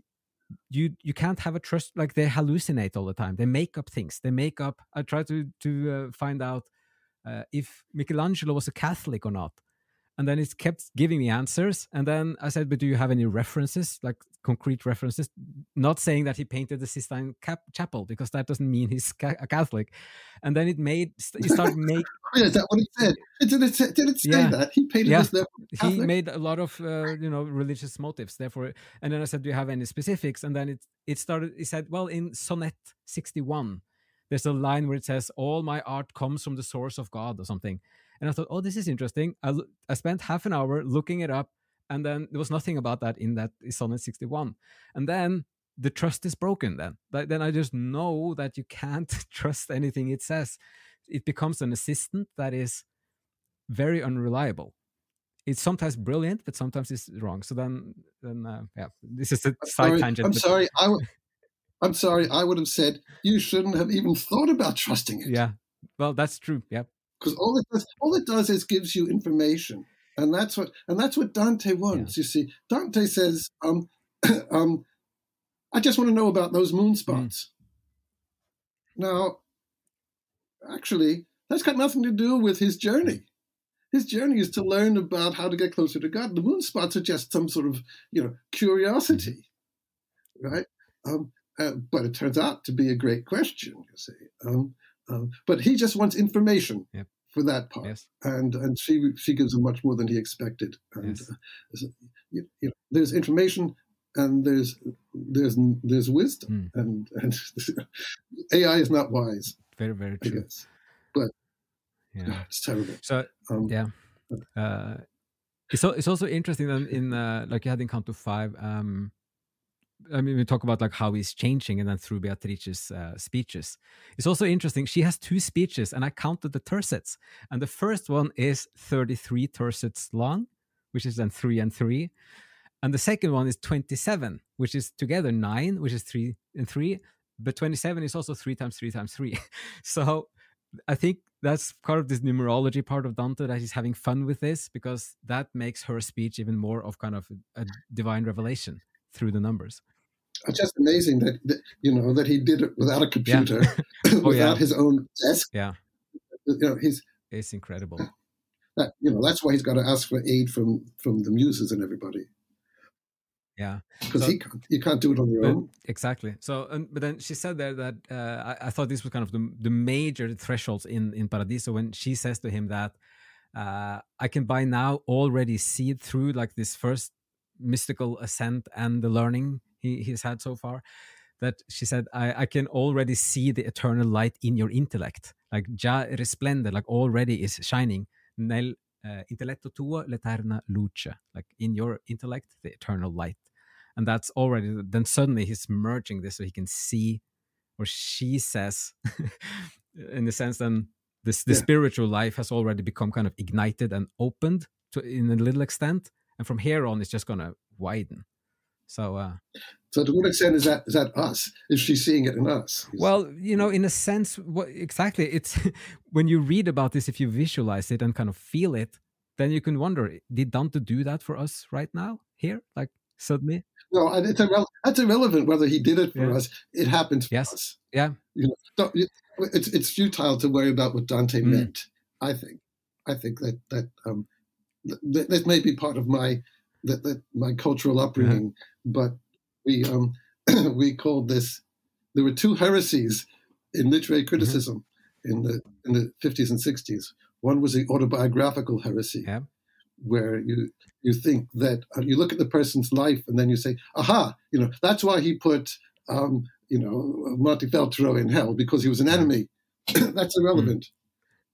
you you can't have a trust like they hallucinate all the time. They make up things. They make up i try to to uh, find out uh, if michelangelo was a catholic or not and then it kept giving me answers. And then i said but do you have any references like concrete references? Not saying that he painted the sistine Cap- chapel because that doesn't mean he's ca- a catholic. And then it made it started make is that what it said? Did it, did it say yeah. that? He painted yeah. this he made a lot of uh, you know religious motives therefore and then i said do you have any specifics? And then it it started he said well in sonnet 61 there's a line where it says all my art comes from the source of god or something and I thought, oh, this is interesting. I, I spent half an hour looking it up, and then there was nothing about that in that Sonnet 61. And then the trust is broken. Then, then I just know that you can't trust anything it says. It becomes an assistant that is very unreliable. It's sometimes brilliant, but sometimes it's wrong. So then, then uh, yeah, this is a side sorry, tangent. I'm sorry. I w- I'm sorry. I would have said you shouldn't have even thought about trusting it. Yeah. Well, that's true. Yeah because all it does all it does is gives you information. And that's what and that's what dante wants yeah. you see. Dante says um, um, i just want to know about those moon mm. spots. Mm. now actually that's got nothing to do with his journey. His journey is to learn about how to get closer to god. The moon spots are just some sort of you know curiosity right? Um, uh, but it turns out to be a great question you see um, but he just wants information yep. for that part, yes. and and she she gives him much more than he expected. And yes. uh, you, you know, there's information and there's there's there's wisdom, mm. and and AI is not wise. Very very true. But yeah, it's terrible. So um, yeah. Uh, it's, it's also interesting in uh, like you had in Canto five, um, I mean, we talk about like how he's changing, and then through Beatrice's uh, speeches, it's also interesting. She has two speeches, and I counted the tercets, and the first one is thirty-three tercets long, which is then three and three, and the second one is twenty-seven, which is together nine, which is three and three, but twenty-seven is also three times three times three. so I think that's part of this numerology part of Dante that he's having fun with this because that makes her speech even more of kind of a divine revelation through the numbers. It's just amazing that, that you know that he did it without a computer, yeah. oh, without yeah. his own desk. Yeah, you know he's it's incredible. That you know that's why he's got to ask for aid from from the muses and everybody. Yeah, because so, he can't you can't do it on your but, own. Exactly. So, um, but then she said there that uh, I, I, thought this was kind of the the major thresholds in in Paradiso when she says to him that uh, I can by now already see it through like this first mystical ascent and the learning he, he's had so far that she said I, I can already see the eternal light in your intellect. Like già risplende like already is shining nel uh, intelletto tuo l'eterna luce. Like in your intellect the eternal light. And that's already then suddenly he's merging this so he can see or she says in the sense then this the yeah. spiritual life has already become kind of ignited and opened to in a little extent and from here on it's just going to widen. So uh so to what extent is that is that us? Is she seeing it in us? Well you know in a sense what exactly it's when you read about this if you visualize it and kind of feel it then you can wonder did dante do that for us right now here like suddenly? No it's irre- that's irrelevant whether he did it for yeah. us. It happened for yes. us. Yeah. You know it's it's futile to worry about what dante mm. meant i think. I think that that um that may be part of my that, that my cultural upbringing, but we um, we called this. There were two heresies in literary mm-hmm. criticism. in the in the 50s and 60s. One was the autobiographical heresy, Yeah. where you you think that uh, you look at the person's life and then you say, "Aha, you know that's why he put um, you know Montefeltro in hell because he was an enemy." that's irrelevant.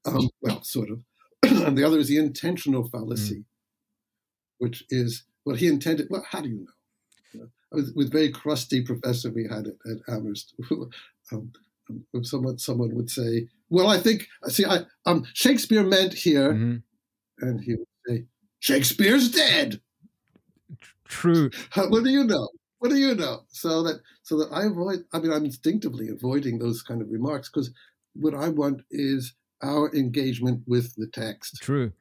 Um, well, sort of. And the other is the intentional fallacy, which is well, he intended. Well, how do you know? You know, with, with very crusty professor we had at, at Amherst, um, um, someone someone would say, "Well, I think see, I um Shakespeare meant here," Mhm. and he would say, "Shakespeare's dead." True. How, what do you know? What do you know? So that so that I avoid. I mean, I'm instinctively avoiding those kind of remarks because what I want is our engagement with the text. True.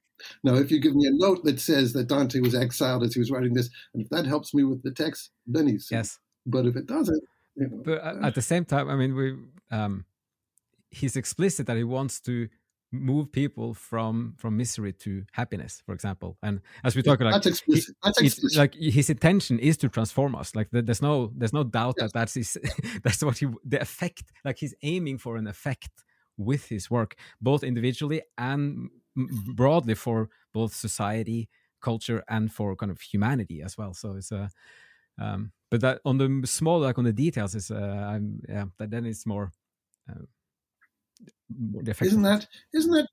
Now, if you give me a note that says that Dante was exiled as he was writing this, and if that helps me with the text, then he's Yes. But if it doesn't, you know, But at the same time, I mean, we um, he's explicit that he wants to move people from from misery to happiness, for example. And as we talk like that's explicit. That's it's explicit. like his intention is to transform us like there's no there's no doubt Yes. that that's his that's what he the effect like he's aiming for an effect with his work both individually and m- broadly for both society culture and for kind of humanity as well. So it's a um but that on the small like on the details is uh i'm yeah that then it's more uh, more isn't that isn't that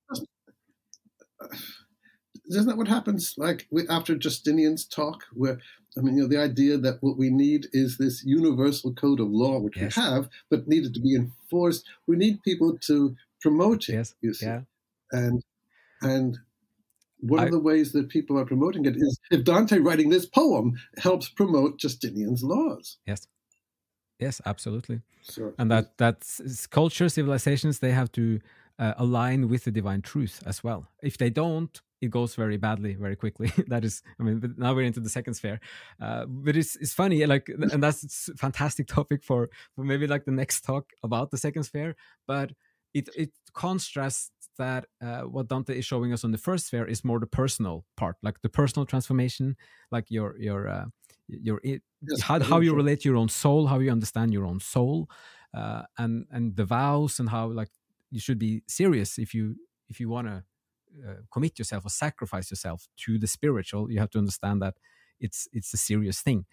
isn't that what happens like after Justinian's talk where I mean you know the idea that what we need is this universal code of law which Yes. we have but needed to be enforced. We need people to promote it yes. you see. Yeah. And and one I- of the ways that people are promoting it is if Dante writing this poem helps promote Justinian's laws. Yes. Yes absolutely. So and that that's culture civilizations they have to uh, align with the divine truth as well. If they don't it goes very badly very quickly. That is i mean but now we're into the second sphere. Uh, but it's it's funny like and that's fantastic topic for for maybe like the next talk about the second sphere but it it contrasts that uh, what dante is showing us on the first sphere is more the personal part like the personal transformation like your your uh, your i- Yes, how, how you relate to your own soul how you understand your own soul uh, and and the vows and how like you should be serious if you if you want to commit yourself or sacrifice yourself to the spiritual you have to understand that it's it's a serious thing.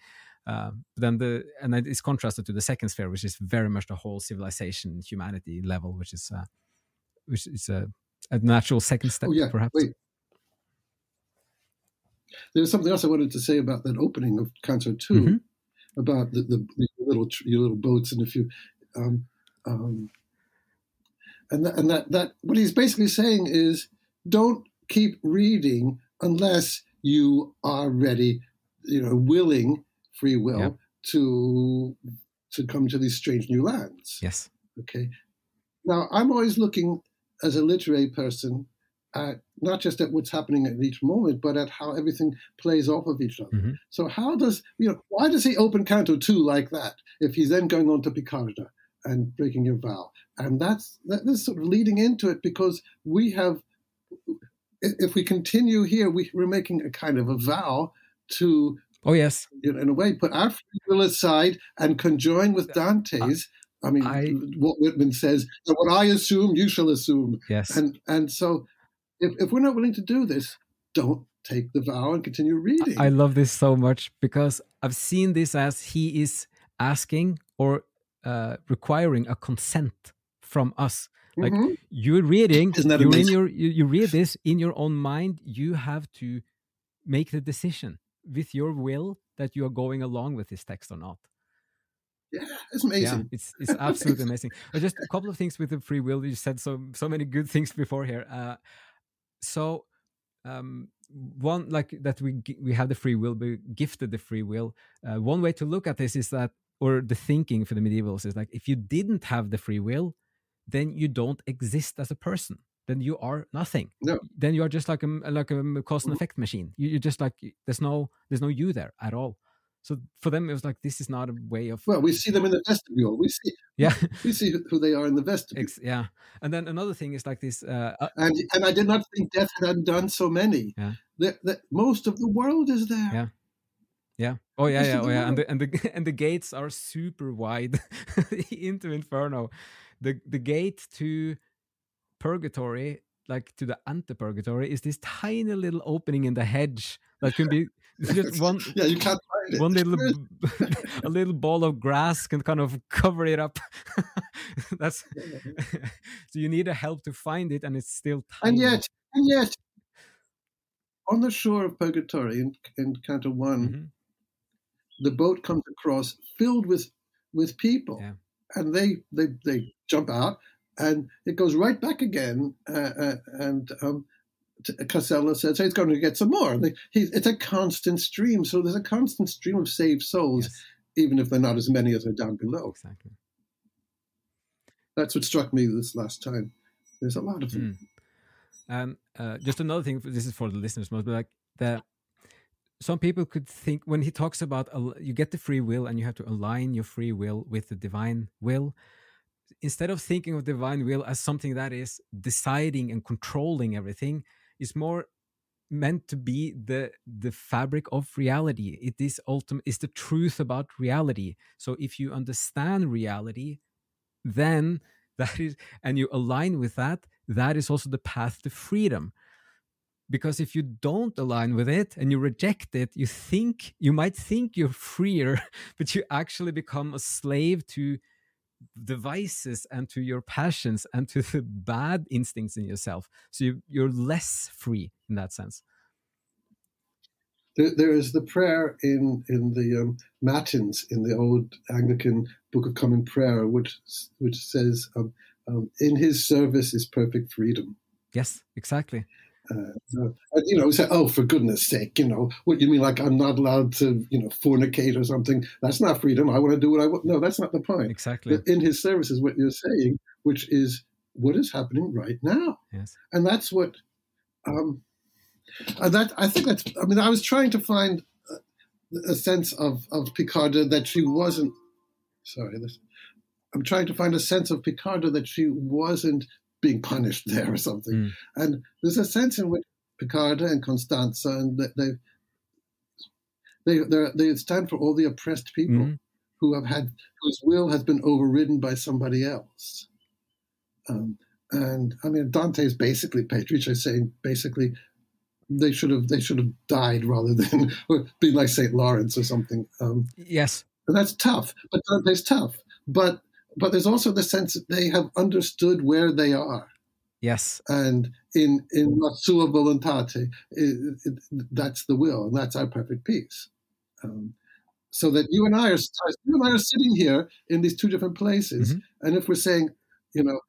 Um, but then the and it is contrasted to the second sphere which is very much the whole civilization humanity level which is uh, which is a, a natural second step oh yeah. perhaps. Wait. There's something else I wanted to say about that opening of Canto 2 Mhm. about the, the, the little your little boats and a few, um, um, and that, and that that what he's basically saying is don't keep reading unless you are ready you know willing free will Yeah. to to come to these strange new lands yes Okay. Now, I'm always looking as a literary person at not just at what's happening at each moment, but at how everything plays off of each other. Mhm. So, how does, you know, why does he open Canto 2 like that if he's then going on to Picarda and breaking your vow? And that's, that is sort of leading into it because we have, if we continue here, we, we're making a kind of a vow to oh yes you know, in a way, put our free will aside and conjoin with Dante's. I mean, I- what Whitman says, what I assume, you shall assume. yes And and so, if, if we're not willing to do this, don't take the vow and continue reading. I love this so much because I've seen this as he is asking or uh, requiring a consent from us. Like Mhm. you're reading, you're in your, you, you read this in your own mind. You have to make the decision with your will that you are going along with this text or not. Yeah, it's amazing. Yeah, it's it's absolutely amazing. But just a couple of things with the free will. You said so so many good things before here. Uh, so um, one like that we we have the free will, we gifted the free will. Uh, one way to look at this is that, or the thinking for the medievals is like if you didn't have the free will, then you don't exist as a person. Then you are nothing. No. Then you are just like a like a cause and Mhm. effect machine. You, you're just like there's no there's no you there at all. So for them, it was like this is not a way of Well, we see them in the vestibule. We see yeah we see who they are in the vestibule. Ex- yeah and then another thing is like this uh, uh, And and I did not think death had undone so many. Yeah. That, that most of the world is there. Yeah. yeah oh yeah Most yeah oh yeah and the and the and the gates are super wide into inferno the the gate to purgatory, like to the ante-purgatory, is this tiny little opening in the hedge that can be just one. yeah, you can't find it. One little, a little ball of grass can kind of cover it up. That's so you need a help to find it, and it's still tiny. And yet, and yet, on the shore of Purgatory in, in Canto One, Mhm. the boat comes across filled with with people, Yeah. And they they they jump out, and it goes right back again. Uh, uh, and um, Casella says he's going to get some more. They, he, it's a constant stream, so there's a constant stream of saved souls, Yes, even if they're not as many as are down below. exactly. That's what struck me this last time. There's a lot of them. And uh, just another thing, this is for the listeners, most, but like the some people could think when he talks about you get the free will and you have to align your free will with the divine will. Instead of thinking of divine will as something that is deciding and controlling everything, is more meant to be the the fabric of reality. It is ultimate is the truth about reality. So if you understand reality, then that is and you align with that that is also the path to freedom because if you don't align with it and you reject it you think you might think you're freer but you actually become a slave to the vices and to your passions and to the bad instincts in yourself. So you, you're less free in that sense. There, there is the prayer in in the um, matins in the old Anglican Book of Common Prayer, which which says, um, um, "In His service is perfect freedom." yes exactly Uh, so, you know, say, "Oh, for goodness' sake, you know, what you mean? Like I'm not allowed to, you know, fornicate or something? That's not freedom. I want to do what I want." No, that's not the point. exactly But in His service is what you're saying, which is what is happening right now yes and that's what um that i think that's i mean i was trying to find a, a sense of of picarda that she wasn't sorry this i'm trying to find a sense of picarda that she wasn't being punished there or something Mm. and there's a sense in which picarda and constanza and they they they stand for all the oppressed people Mhm. who have had whose will has been overridden by somebody else. Um, and I mean, Dante is basically Beatrice saying basically they should have they should have died rather than been like Saint Lawrence or something. Um, yes and that's tough. But Dante's tough. But but there's also the sense that they have understood where they are, yes and in in la sua volontate, it, it, that's the will, and that's our perfect peace. Um, so that you and I are you and I are sitting here in these two different places, Mhm. and if we're saying, you know,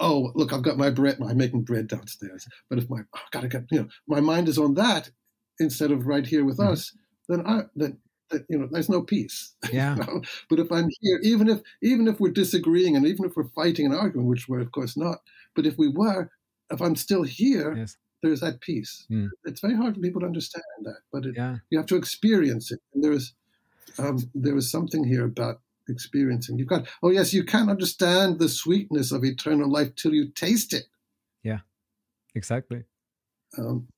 oh look, I've got my bread, I'm making bread downstairs, but if my I've gotta get, you know, my mind is on that instead of right here with Mhm. us, then I then you know, there's no peace. yeah you know? But if I'm here, even if even if we're disagreeing and even if we're fighting and arguing, which we're of course not, but if we were, if I'm still here, yes there's that peace. Mm. It's very hard for people to understand that, but it, yeah you have to experience it. And there is um, there is something here about experiencing. You've got oh yes, you can't understand the sweetness of eternal life till you taste it. Yeah, exactly Um,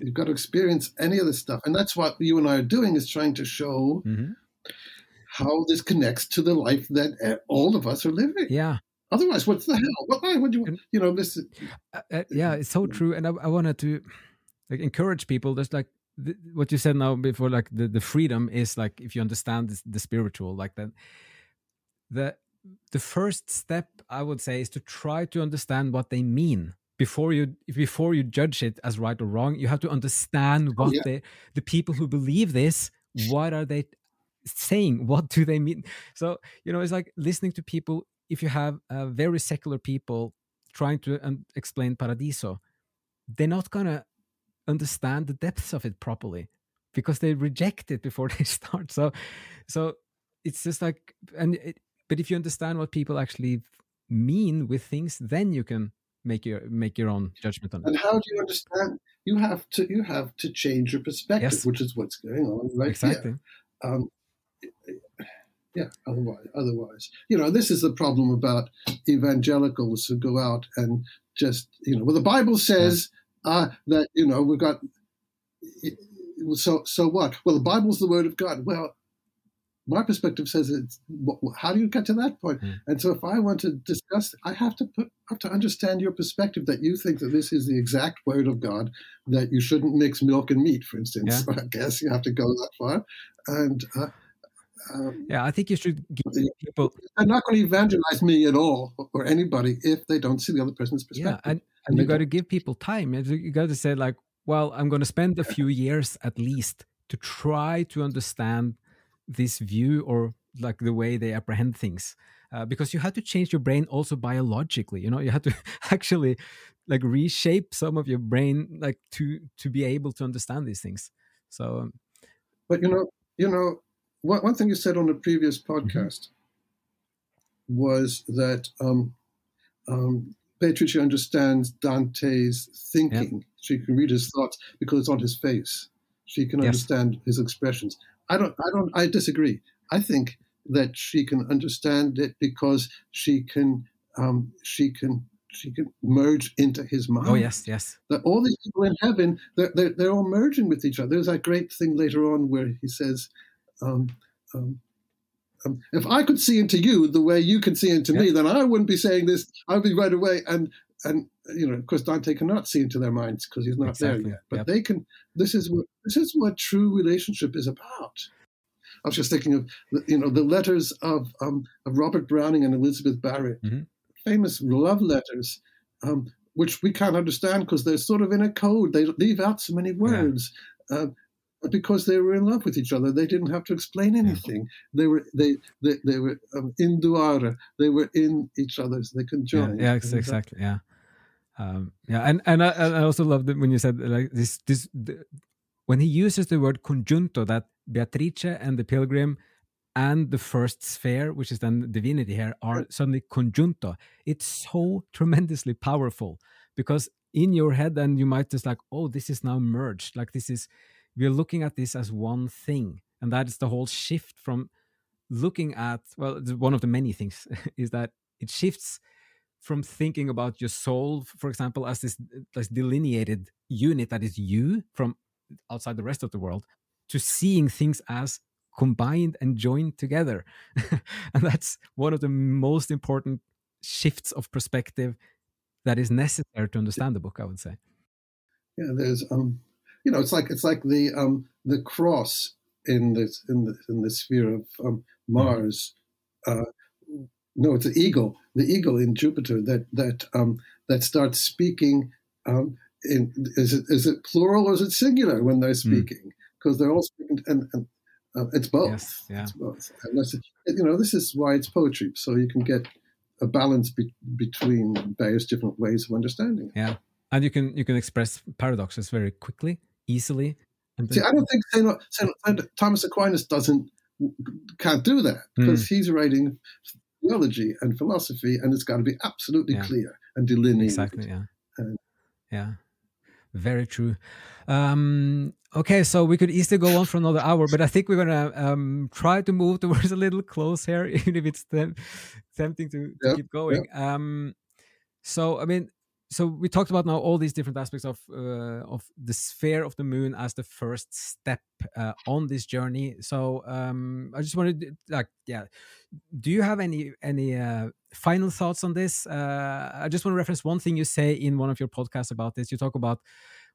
you've got to experience any of this stuff, and that's what you and I are doing is trying to show hmm how this connects to the life that all of us are living. yeah Otherwise, what's the hell? What, why would you? And- You know, this. is- uh, uh, yeah it's so true and i, I wanted to like encourage people just like what you said now before like the, the freedom is like if you understand this, the spiritual like that the the first step i would say is to try to understand what they mean before you before you judge it as right or wrong you have to understand what yeah. they the people who believe this what are they saying? What do they mean? So you know it's like listening to people if you have uh, very secular people trying to um, explain paradiso they're not gonna understand the depths of it properly because they reject it before they start. So so it's just like and it, but if you understand what people actually mean with things then you can make your make your own judgment on it And how do you understand? You have to. You have to change your perspective, Yes. which is what's going on right exactly here. Um, yeah. Otherwise, otherwise, you know, this is the problem about evangelicals who go out and just, you know, well, the Bible says uh, that you know we've got. So so what? Well, the Bible's the Word of God. Well, my perspective says it's how do you get to that point? Mm. And so if I want to discuss, I have to put have to understand your perspective that you think that this is the exact word of God, that you shouldn't mix milk and meat, for instance. Yeah. I guess you have to go that far, and. Uh, um, yeah, I think you should give people. They're not going to evangelize me at all or anybody if they don't see the other person's perspective. Yeah, and, and, and you got to give people time. You got to say like, well, I'm going to spend a few years at least to try to understand this view or like the way they apprehend things uh, because you had to change your brain also biologically you know you had to actually like reshape some of your brain like to to be able to understand these things so um, but you know you know one, one thing you said on the previous mm-hmm. podcast mm-hmm. was that um um understands Dante's thinking. She can read his thoughts because it's on his face. She can yes. understand his expressions. I don't. I don't. I disagree. I think that she can understand it because she can. Um, she can. She can merge into his mind. Oh yes, yes. That all these people in heaven, they're, they're, they're all merging with each other. There's that great thing later on where he says, um, um, um, if I could see into you the way you can see into me, then I wouldn't be saying this. I'd be right away. And and you know, of course, Dante cannot see into their minds because he's not exactly. there yet. But yep. they can. This is what this is what true relationship is about. I was just thinking of you know the letters of um, of Robert Browning and Elizabeth Barrett, mm-hmm. famous love letters, um, which we can't understand because they're sort of in a code. They leave out so many words. Yeah. Uh, because they were in love with each other. They didn't have to explain anything. They were they they, they were um, in duara. They were in each other's. They could join. Yeah, yeah exactly. Yeah, um, yeah. And and I, I also loved it when you said like this this the, when he uses the word conjunto that Beatrice and the pilgrim and the first sphere, which is then divinity here, are suddenly conjunto. It's so tremendously powerful because in your head, then you might just like, oh, this is now merged. Like this is we're looking at this as one thing and that is the whole shift from looking at well one of the many things is that it shifts from thinking about your soul for example as this this delineated unit that is you from outside the rest of the world to seeing things as combined and joined together. And that's one of the most important shifts of perspective that is necessary to understand the book i would say. Yeah there's um you know, it's like it's like the um, the cross in this in the in the sphere of um, Mars. Uh, no, it's the eagle, the eagle in Jupiter that that um, that starts speaking. Um, in, is it is it plural or is it singular when they're hmm. speaking? Because mm. they're all speaking, and, and uh, it's both. Yes, yeah. It's both. And you know, this is why it's poetry, so you can get a balance be- between various different ways of understanding. Yeah, and you can you can express paradoxes very quickly easily. See, I don't think Saint, Saint, Thomas Aquinas doesn't can't do that because mm. he's writing theology and philosophy, and it's got to be absolutely yeah. clear and delineated. Exactly. Yeah. And, yeah. Very true. Um, okay, so we could easily go on for another hour, but I think we're gonna um, try to move towards a little close here, even if it's tempting to, to keep going. Um, so, I mean, so we talked about now all these different aspects of uh, of the sphere of the moon as the first step uh, on this journey. So um, I just wanted, like, yeah, do you have any any uh, final thoughts on this? Uh, I just want to reference one thing you say in one of your podcasts about this. You talk about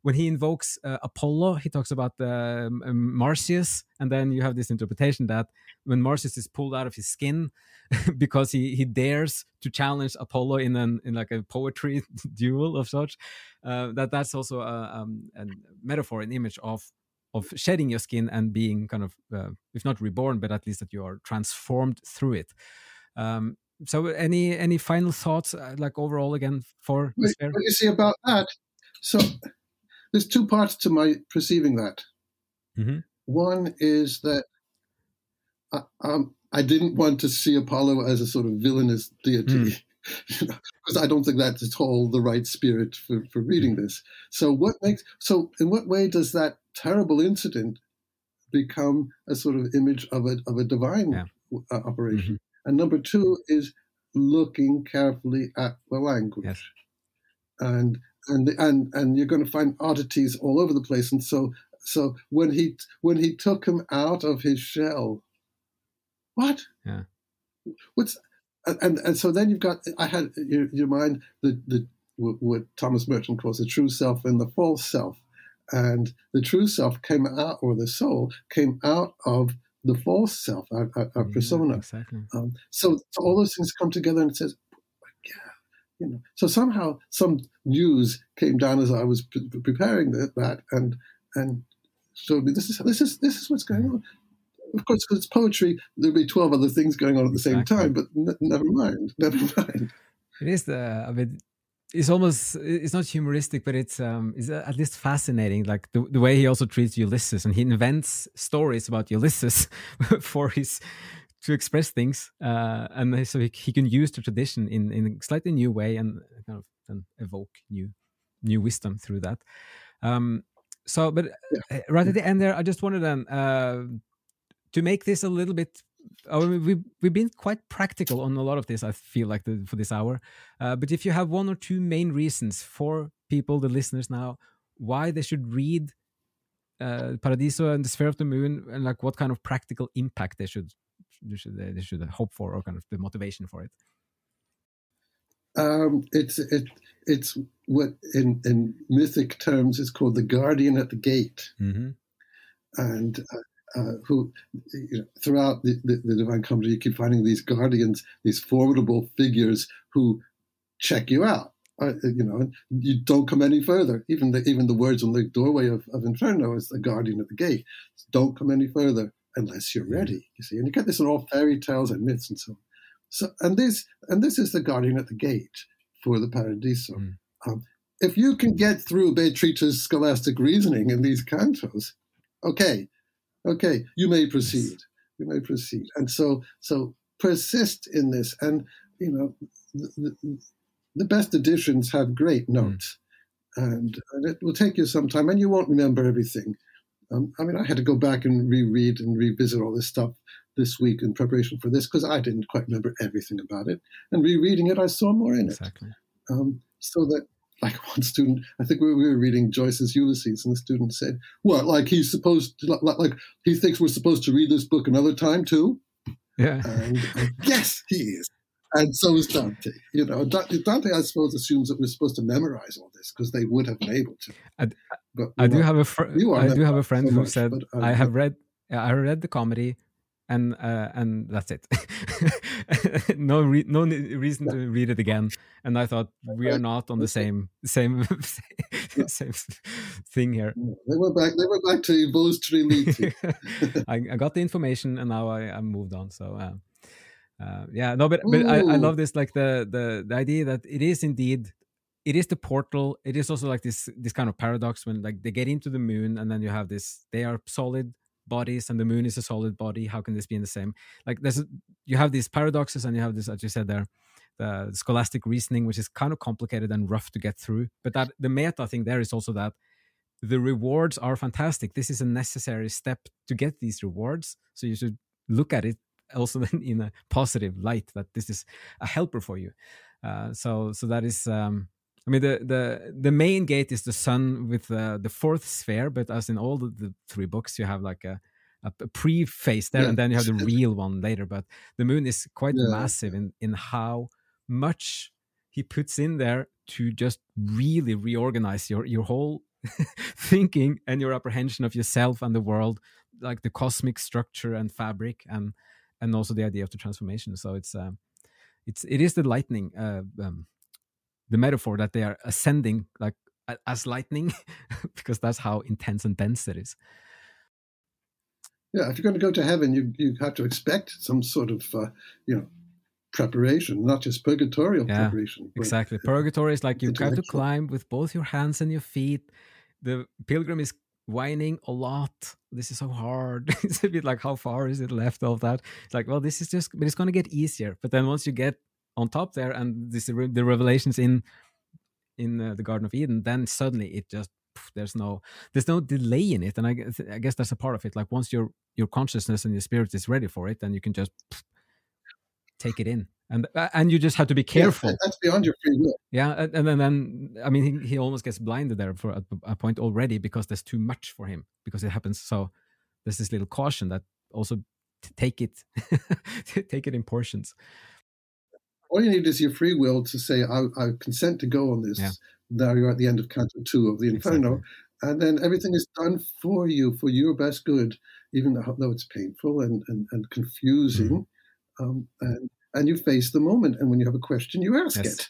when he invokes uh, Apollo, he talks about um, Marsyas, and then you have this interpretation that when Marsyas is pulled out of his skin because he he dares to challenge Apollo in an in like a poetry duel of such, uh, that that's also a, um, a metaphor, an image of of shedding your skin and being kind of uh, if not reborn, but at least that you are transformed through it. Um, so any any final thoughts uh, like overall again for what, what you see about that so there's two parts to my perceiving that. Mm-hmm. One is that I, um, I didn't want to see Apollo as a sort of villainous deity. Mm. because I don't think that's at all the right spirit for, for reading this. So what makes so in what way does that terrible incident become a sort of image of a of a divine yeah. uh, operation? Mm-hmm. And number two is looking carefully at the language. Yes. And and and and you're going to find oddities all over the place. And so so when he when he took him out of his shell, what? Yeah. What's and and so then you've got I had your, your mind the the what Thomas Merton calls the true self and the false self, and the true self came out or the soul came out of the false self, our, our, our yeah, persona. Exactly. Um, so, so all those things come together and it says, you know. So somehow some news came down as I was pre- preparing that and and showed me this is this is this is what's going on of course, because it's poetry, there'll be 12 other things going on at the exactly. same time, but n- never mind, never mind. It is the, I mean, it's almost, it's not humoristic, but it's, um, it's at least fascinating. Like the, the way he also treats Ulysses and he invents stories about Ulysses for his, to express things. Uh, and so he, he can use the tradition in, in a slightly new way and kind of and evoke new, new wisdom through that. Um, so, but yeah. Uh, right at the end there, I just wanted to, uh, to make this a little bit I mean, we've, we've been quite practical on a lot of this, I feel like, the, for this hour. Uh, but if you have one or two main reasons for people, the listeners now, why they should read uh, Paradiso and the Sphere of the Moon, and like what kind of practical impact they should they should they should hope for, or kind of the motivation for it. Um, it's it it's what in in mythic terms is called the guardian at the gate, mm-hmm. and uh, uh, who you know, throughout the, the, the, Divine Comedy, you keep finding these guardians, these formidable figures who check you out. Uh, you know, and you don't come any further. Even the even the words on the doorway of, of Inferno is the guardian at the gate. Don't come any further unless you're ready. You see, and you get this in all fairy tales and myths and so on. So, and this and this is the guardian at the gate for the Paradiso. Mm. Um, if you can get through Beatrice's scholastic reasoning in these cantos, okay, Okay, you may proceed. You may proceed. And so, so persist in this. And you know, the, the best editions have great hmm. notes, mm. and, and, it will take you some time, and you won't remember everything. Um, I mean, I had to go back and reread and revisit all this stuff this week in preparation for this because I didn't quite remember everything about it. And rereading it, I saw more in exactly. it. Um, so that like one student, I think we were reading Joyce's Ulysses, and the student said, "What? Like he's supposed to, like, like he thinks we're supposed to read this book another time too?" Yeah. And uh, yes, he is, and so is Dante. You know, Dante, I suppose, assumes that we're supposed to memorize all this because they would have been able to. I, but I do have a fr- I do have a friend so who much, said, uh, "I have read." I read the comedy and uh, and that's it. no re- no reason to read it again. And I thought we are not on the same same same thing here. They were back. They were back to those Trinity. I, I got the information, and now I, I moved on. So. Uh, uh, yeah, no, but but I, I love this like the the the idea that it is indeed it is the portal. It is also like this this kind of paradox when like they get into the moon and then you have this they are solid bodies and the moon is a solid body. How can this be in the same? Like there's a, you have these paradoxes and you have this as you said there the scholastic reasoning which is kind of complicated and rough to get through. But that the meta thing there is also that the rewards are fantastic. This is a necessary step to get these rewards. So you should look at it also in a positive light that this is a helper for you uh, so so that is um, I mean, the the the main gate is the sun with uh, the fourth sphere, but as in all the, the three books, you have like a a, a pre-phase there, yeah. and then you have the real one later. But the moon is quite yeah. massive in in how much he puts in there to just really reorganize your your whole thinking and your apprehension of yourself and the world, like the cosmic structure and fabric, and and also the idea of the transformation. So it's uh, it's it is the lightning. Uh, um, the metaphor that they are ascending like as lightning because that's how intense and dense it is yeah if you're going to go to heaven you you have to expect some sort of uh, you know preparation not just purgatorial yeah, preparation exactly purgatory is like you have to climb with both your hands and your feet the pilgrim is whining a lot. This is so hard. It's a bit like how far is it left of that? It's like well this is just but it's going to get easier. But then once you get on top there and this the revelations in in uh, the garden of eden then suddenly it just there's no there's no delay in it. And I I guess that's a part of it. Like once your your consciousness and your spirit is ready for it then you can just take it in and uh, and you just have to be careful yeah, that's beyond your free will yeah and, and then, then i mean he, he almost gets blinded there for a, a point already because there's too much for him because it happens so there's this little caution that also take it, take it in portions. All you need is your free will to say, "I, I consent to go on this." Yeah. There you're at the end of Canto Two of the Inferno, exactly. and then everything is done for you for your best good, even though it's painful and and, and confusing, mm-hmm. um, and and you face the moment. And when you have a question, you ask yes. it.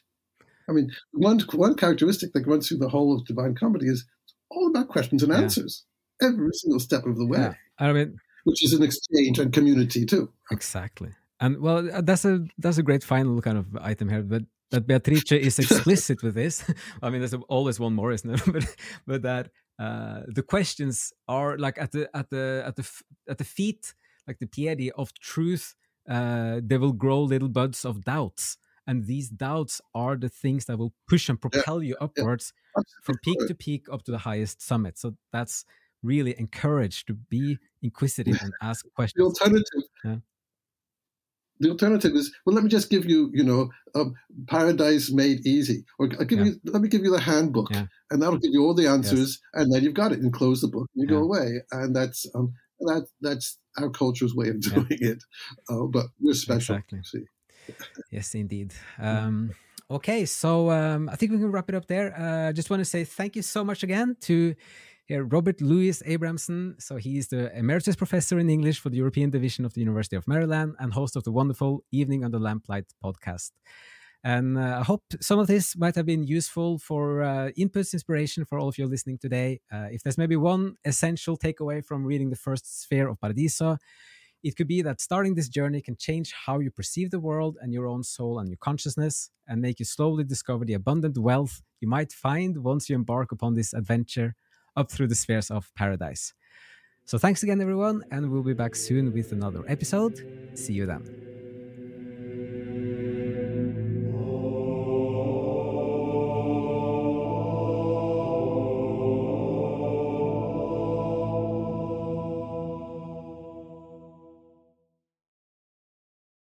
I mean, one one characteristic that runs through the whole of Divine Comedy is all about questions and answers every single step of the way. Yeah. I mean, which is an exchange and community too. Exactly, and well, uh, that's a that's a great final kind of item here. But that Beatrice is explicit with this. I mean, there's always one more, isn't there? but but that uh, the questions are like at the at the at the at the feet, like the piedi of truth. Uh, they will grow little buds of doubts and these doubts are the things that will push and propel yeah, you upwards yeah, from peak to peak up to the highest summit. So that's really encouraged to be inquisitive and ask questions. the alternative yeah. the alternative is well let me just give you you know um, paradise made easy. Or I'll give you let me give you the handbook and that'll give you all the answers yes. and then you've got it and close the book and you go away and that's um, that that's our culture's way of doing it uh, but we're special exactly. yes, indeed. Um, okay, so um, I think we can wrap it up there. I uh, just want to say thank you so much again to uh, Robert Louis Abrahamson. So he is the emeritus professor in English for the European Division of the University of Maryland and host of the wonderful Evening Under Lamplight podcast. And uh, I hope some of this might have been useful for uh, inputs, inspiration for all of you listening today. Uh, if there's maybe one essential takeaway from reading the first sphere of Paradiso, it could be that starting this journey can change how you perceive the world and your own soul and your consciousness and make you slowly discover the abundant wealth you might find once you embark upon this adventure up through the spheres of paradise. So, thanks again, everyone, and we'll be back soon with another episode. See you then.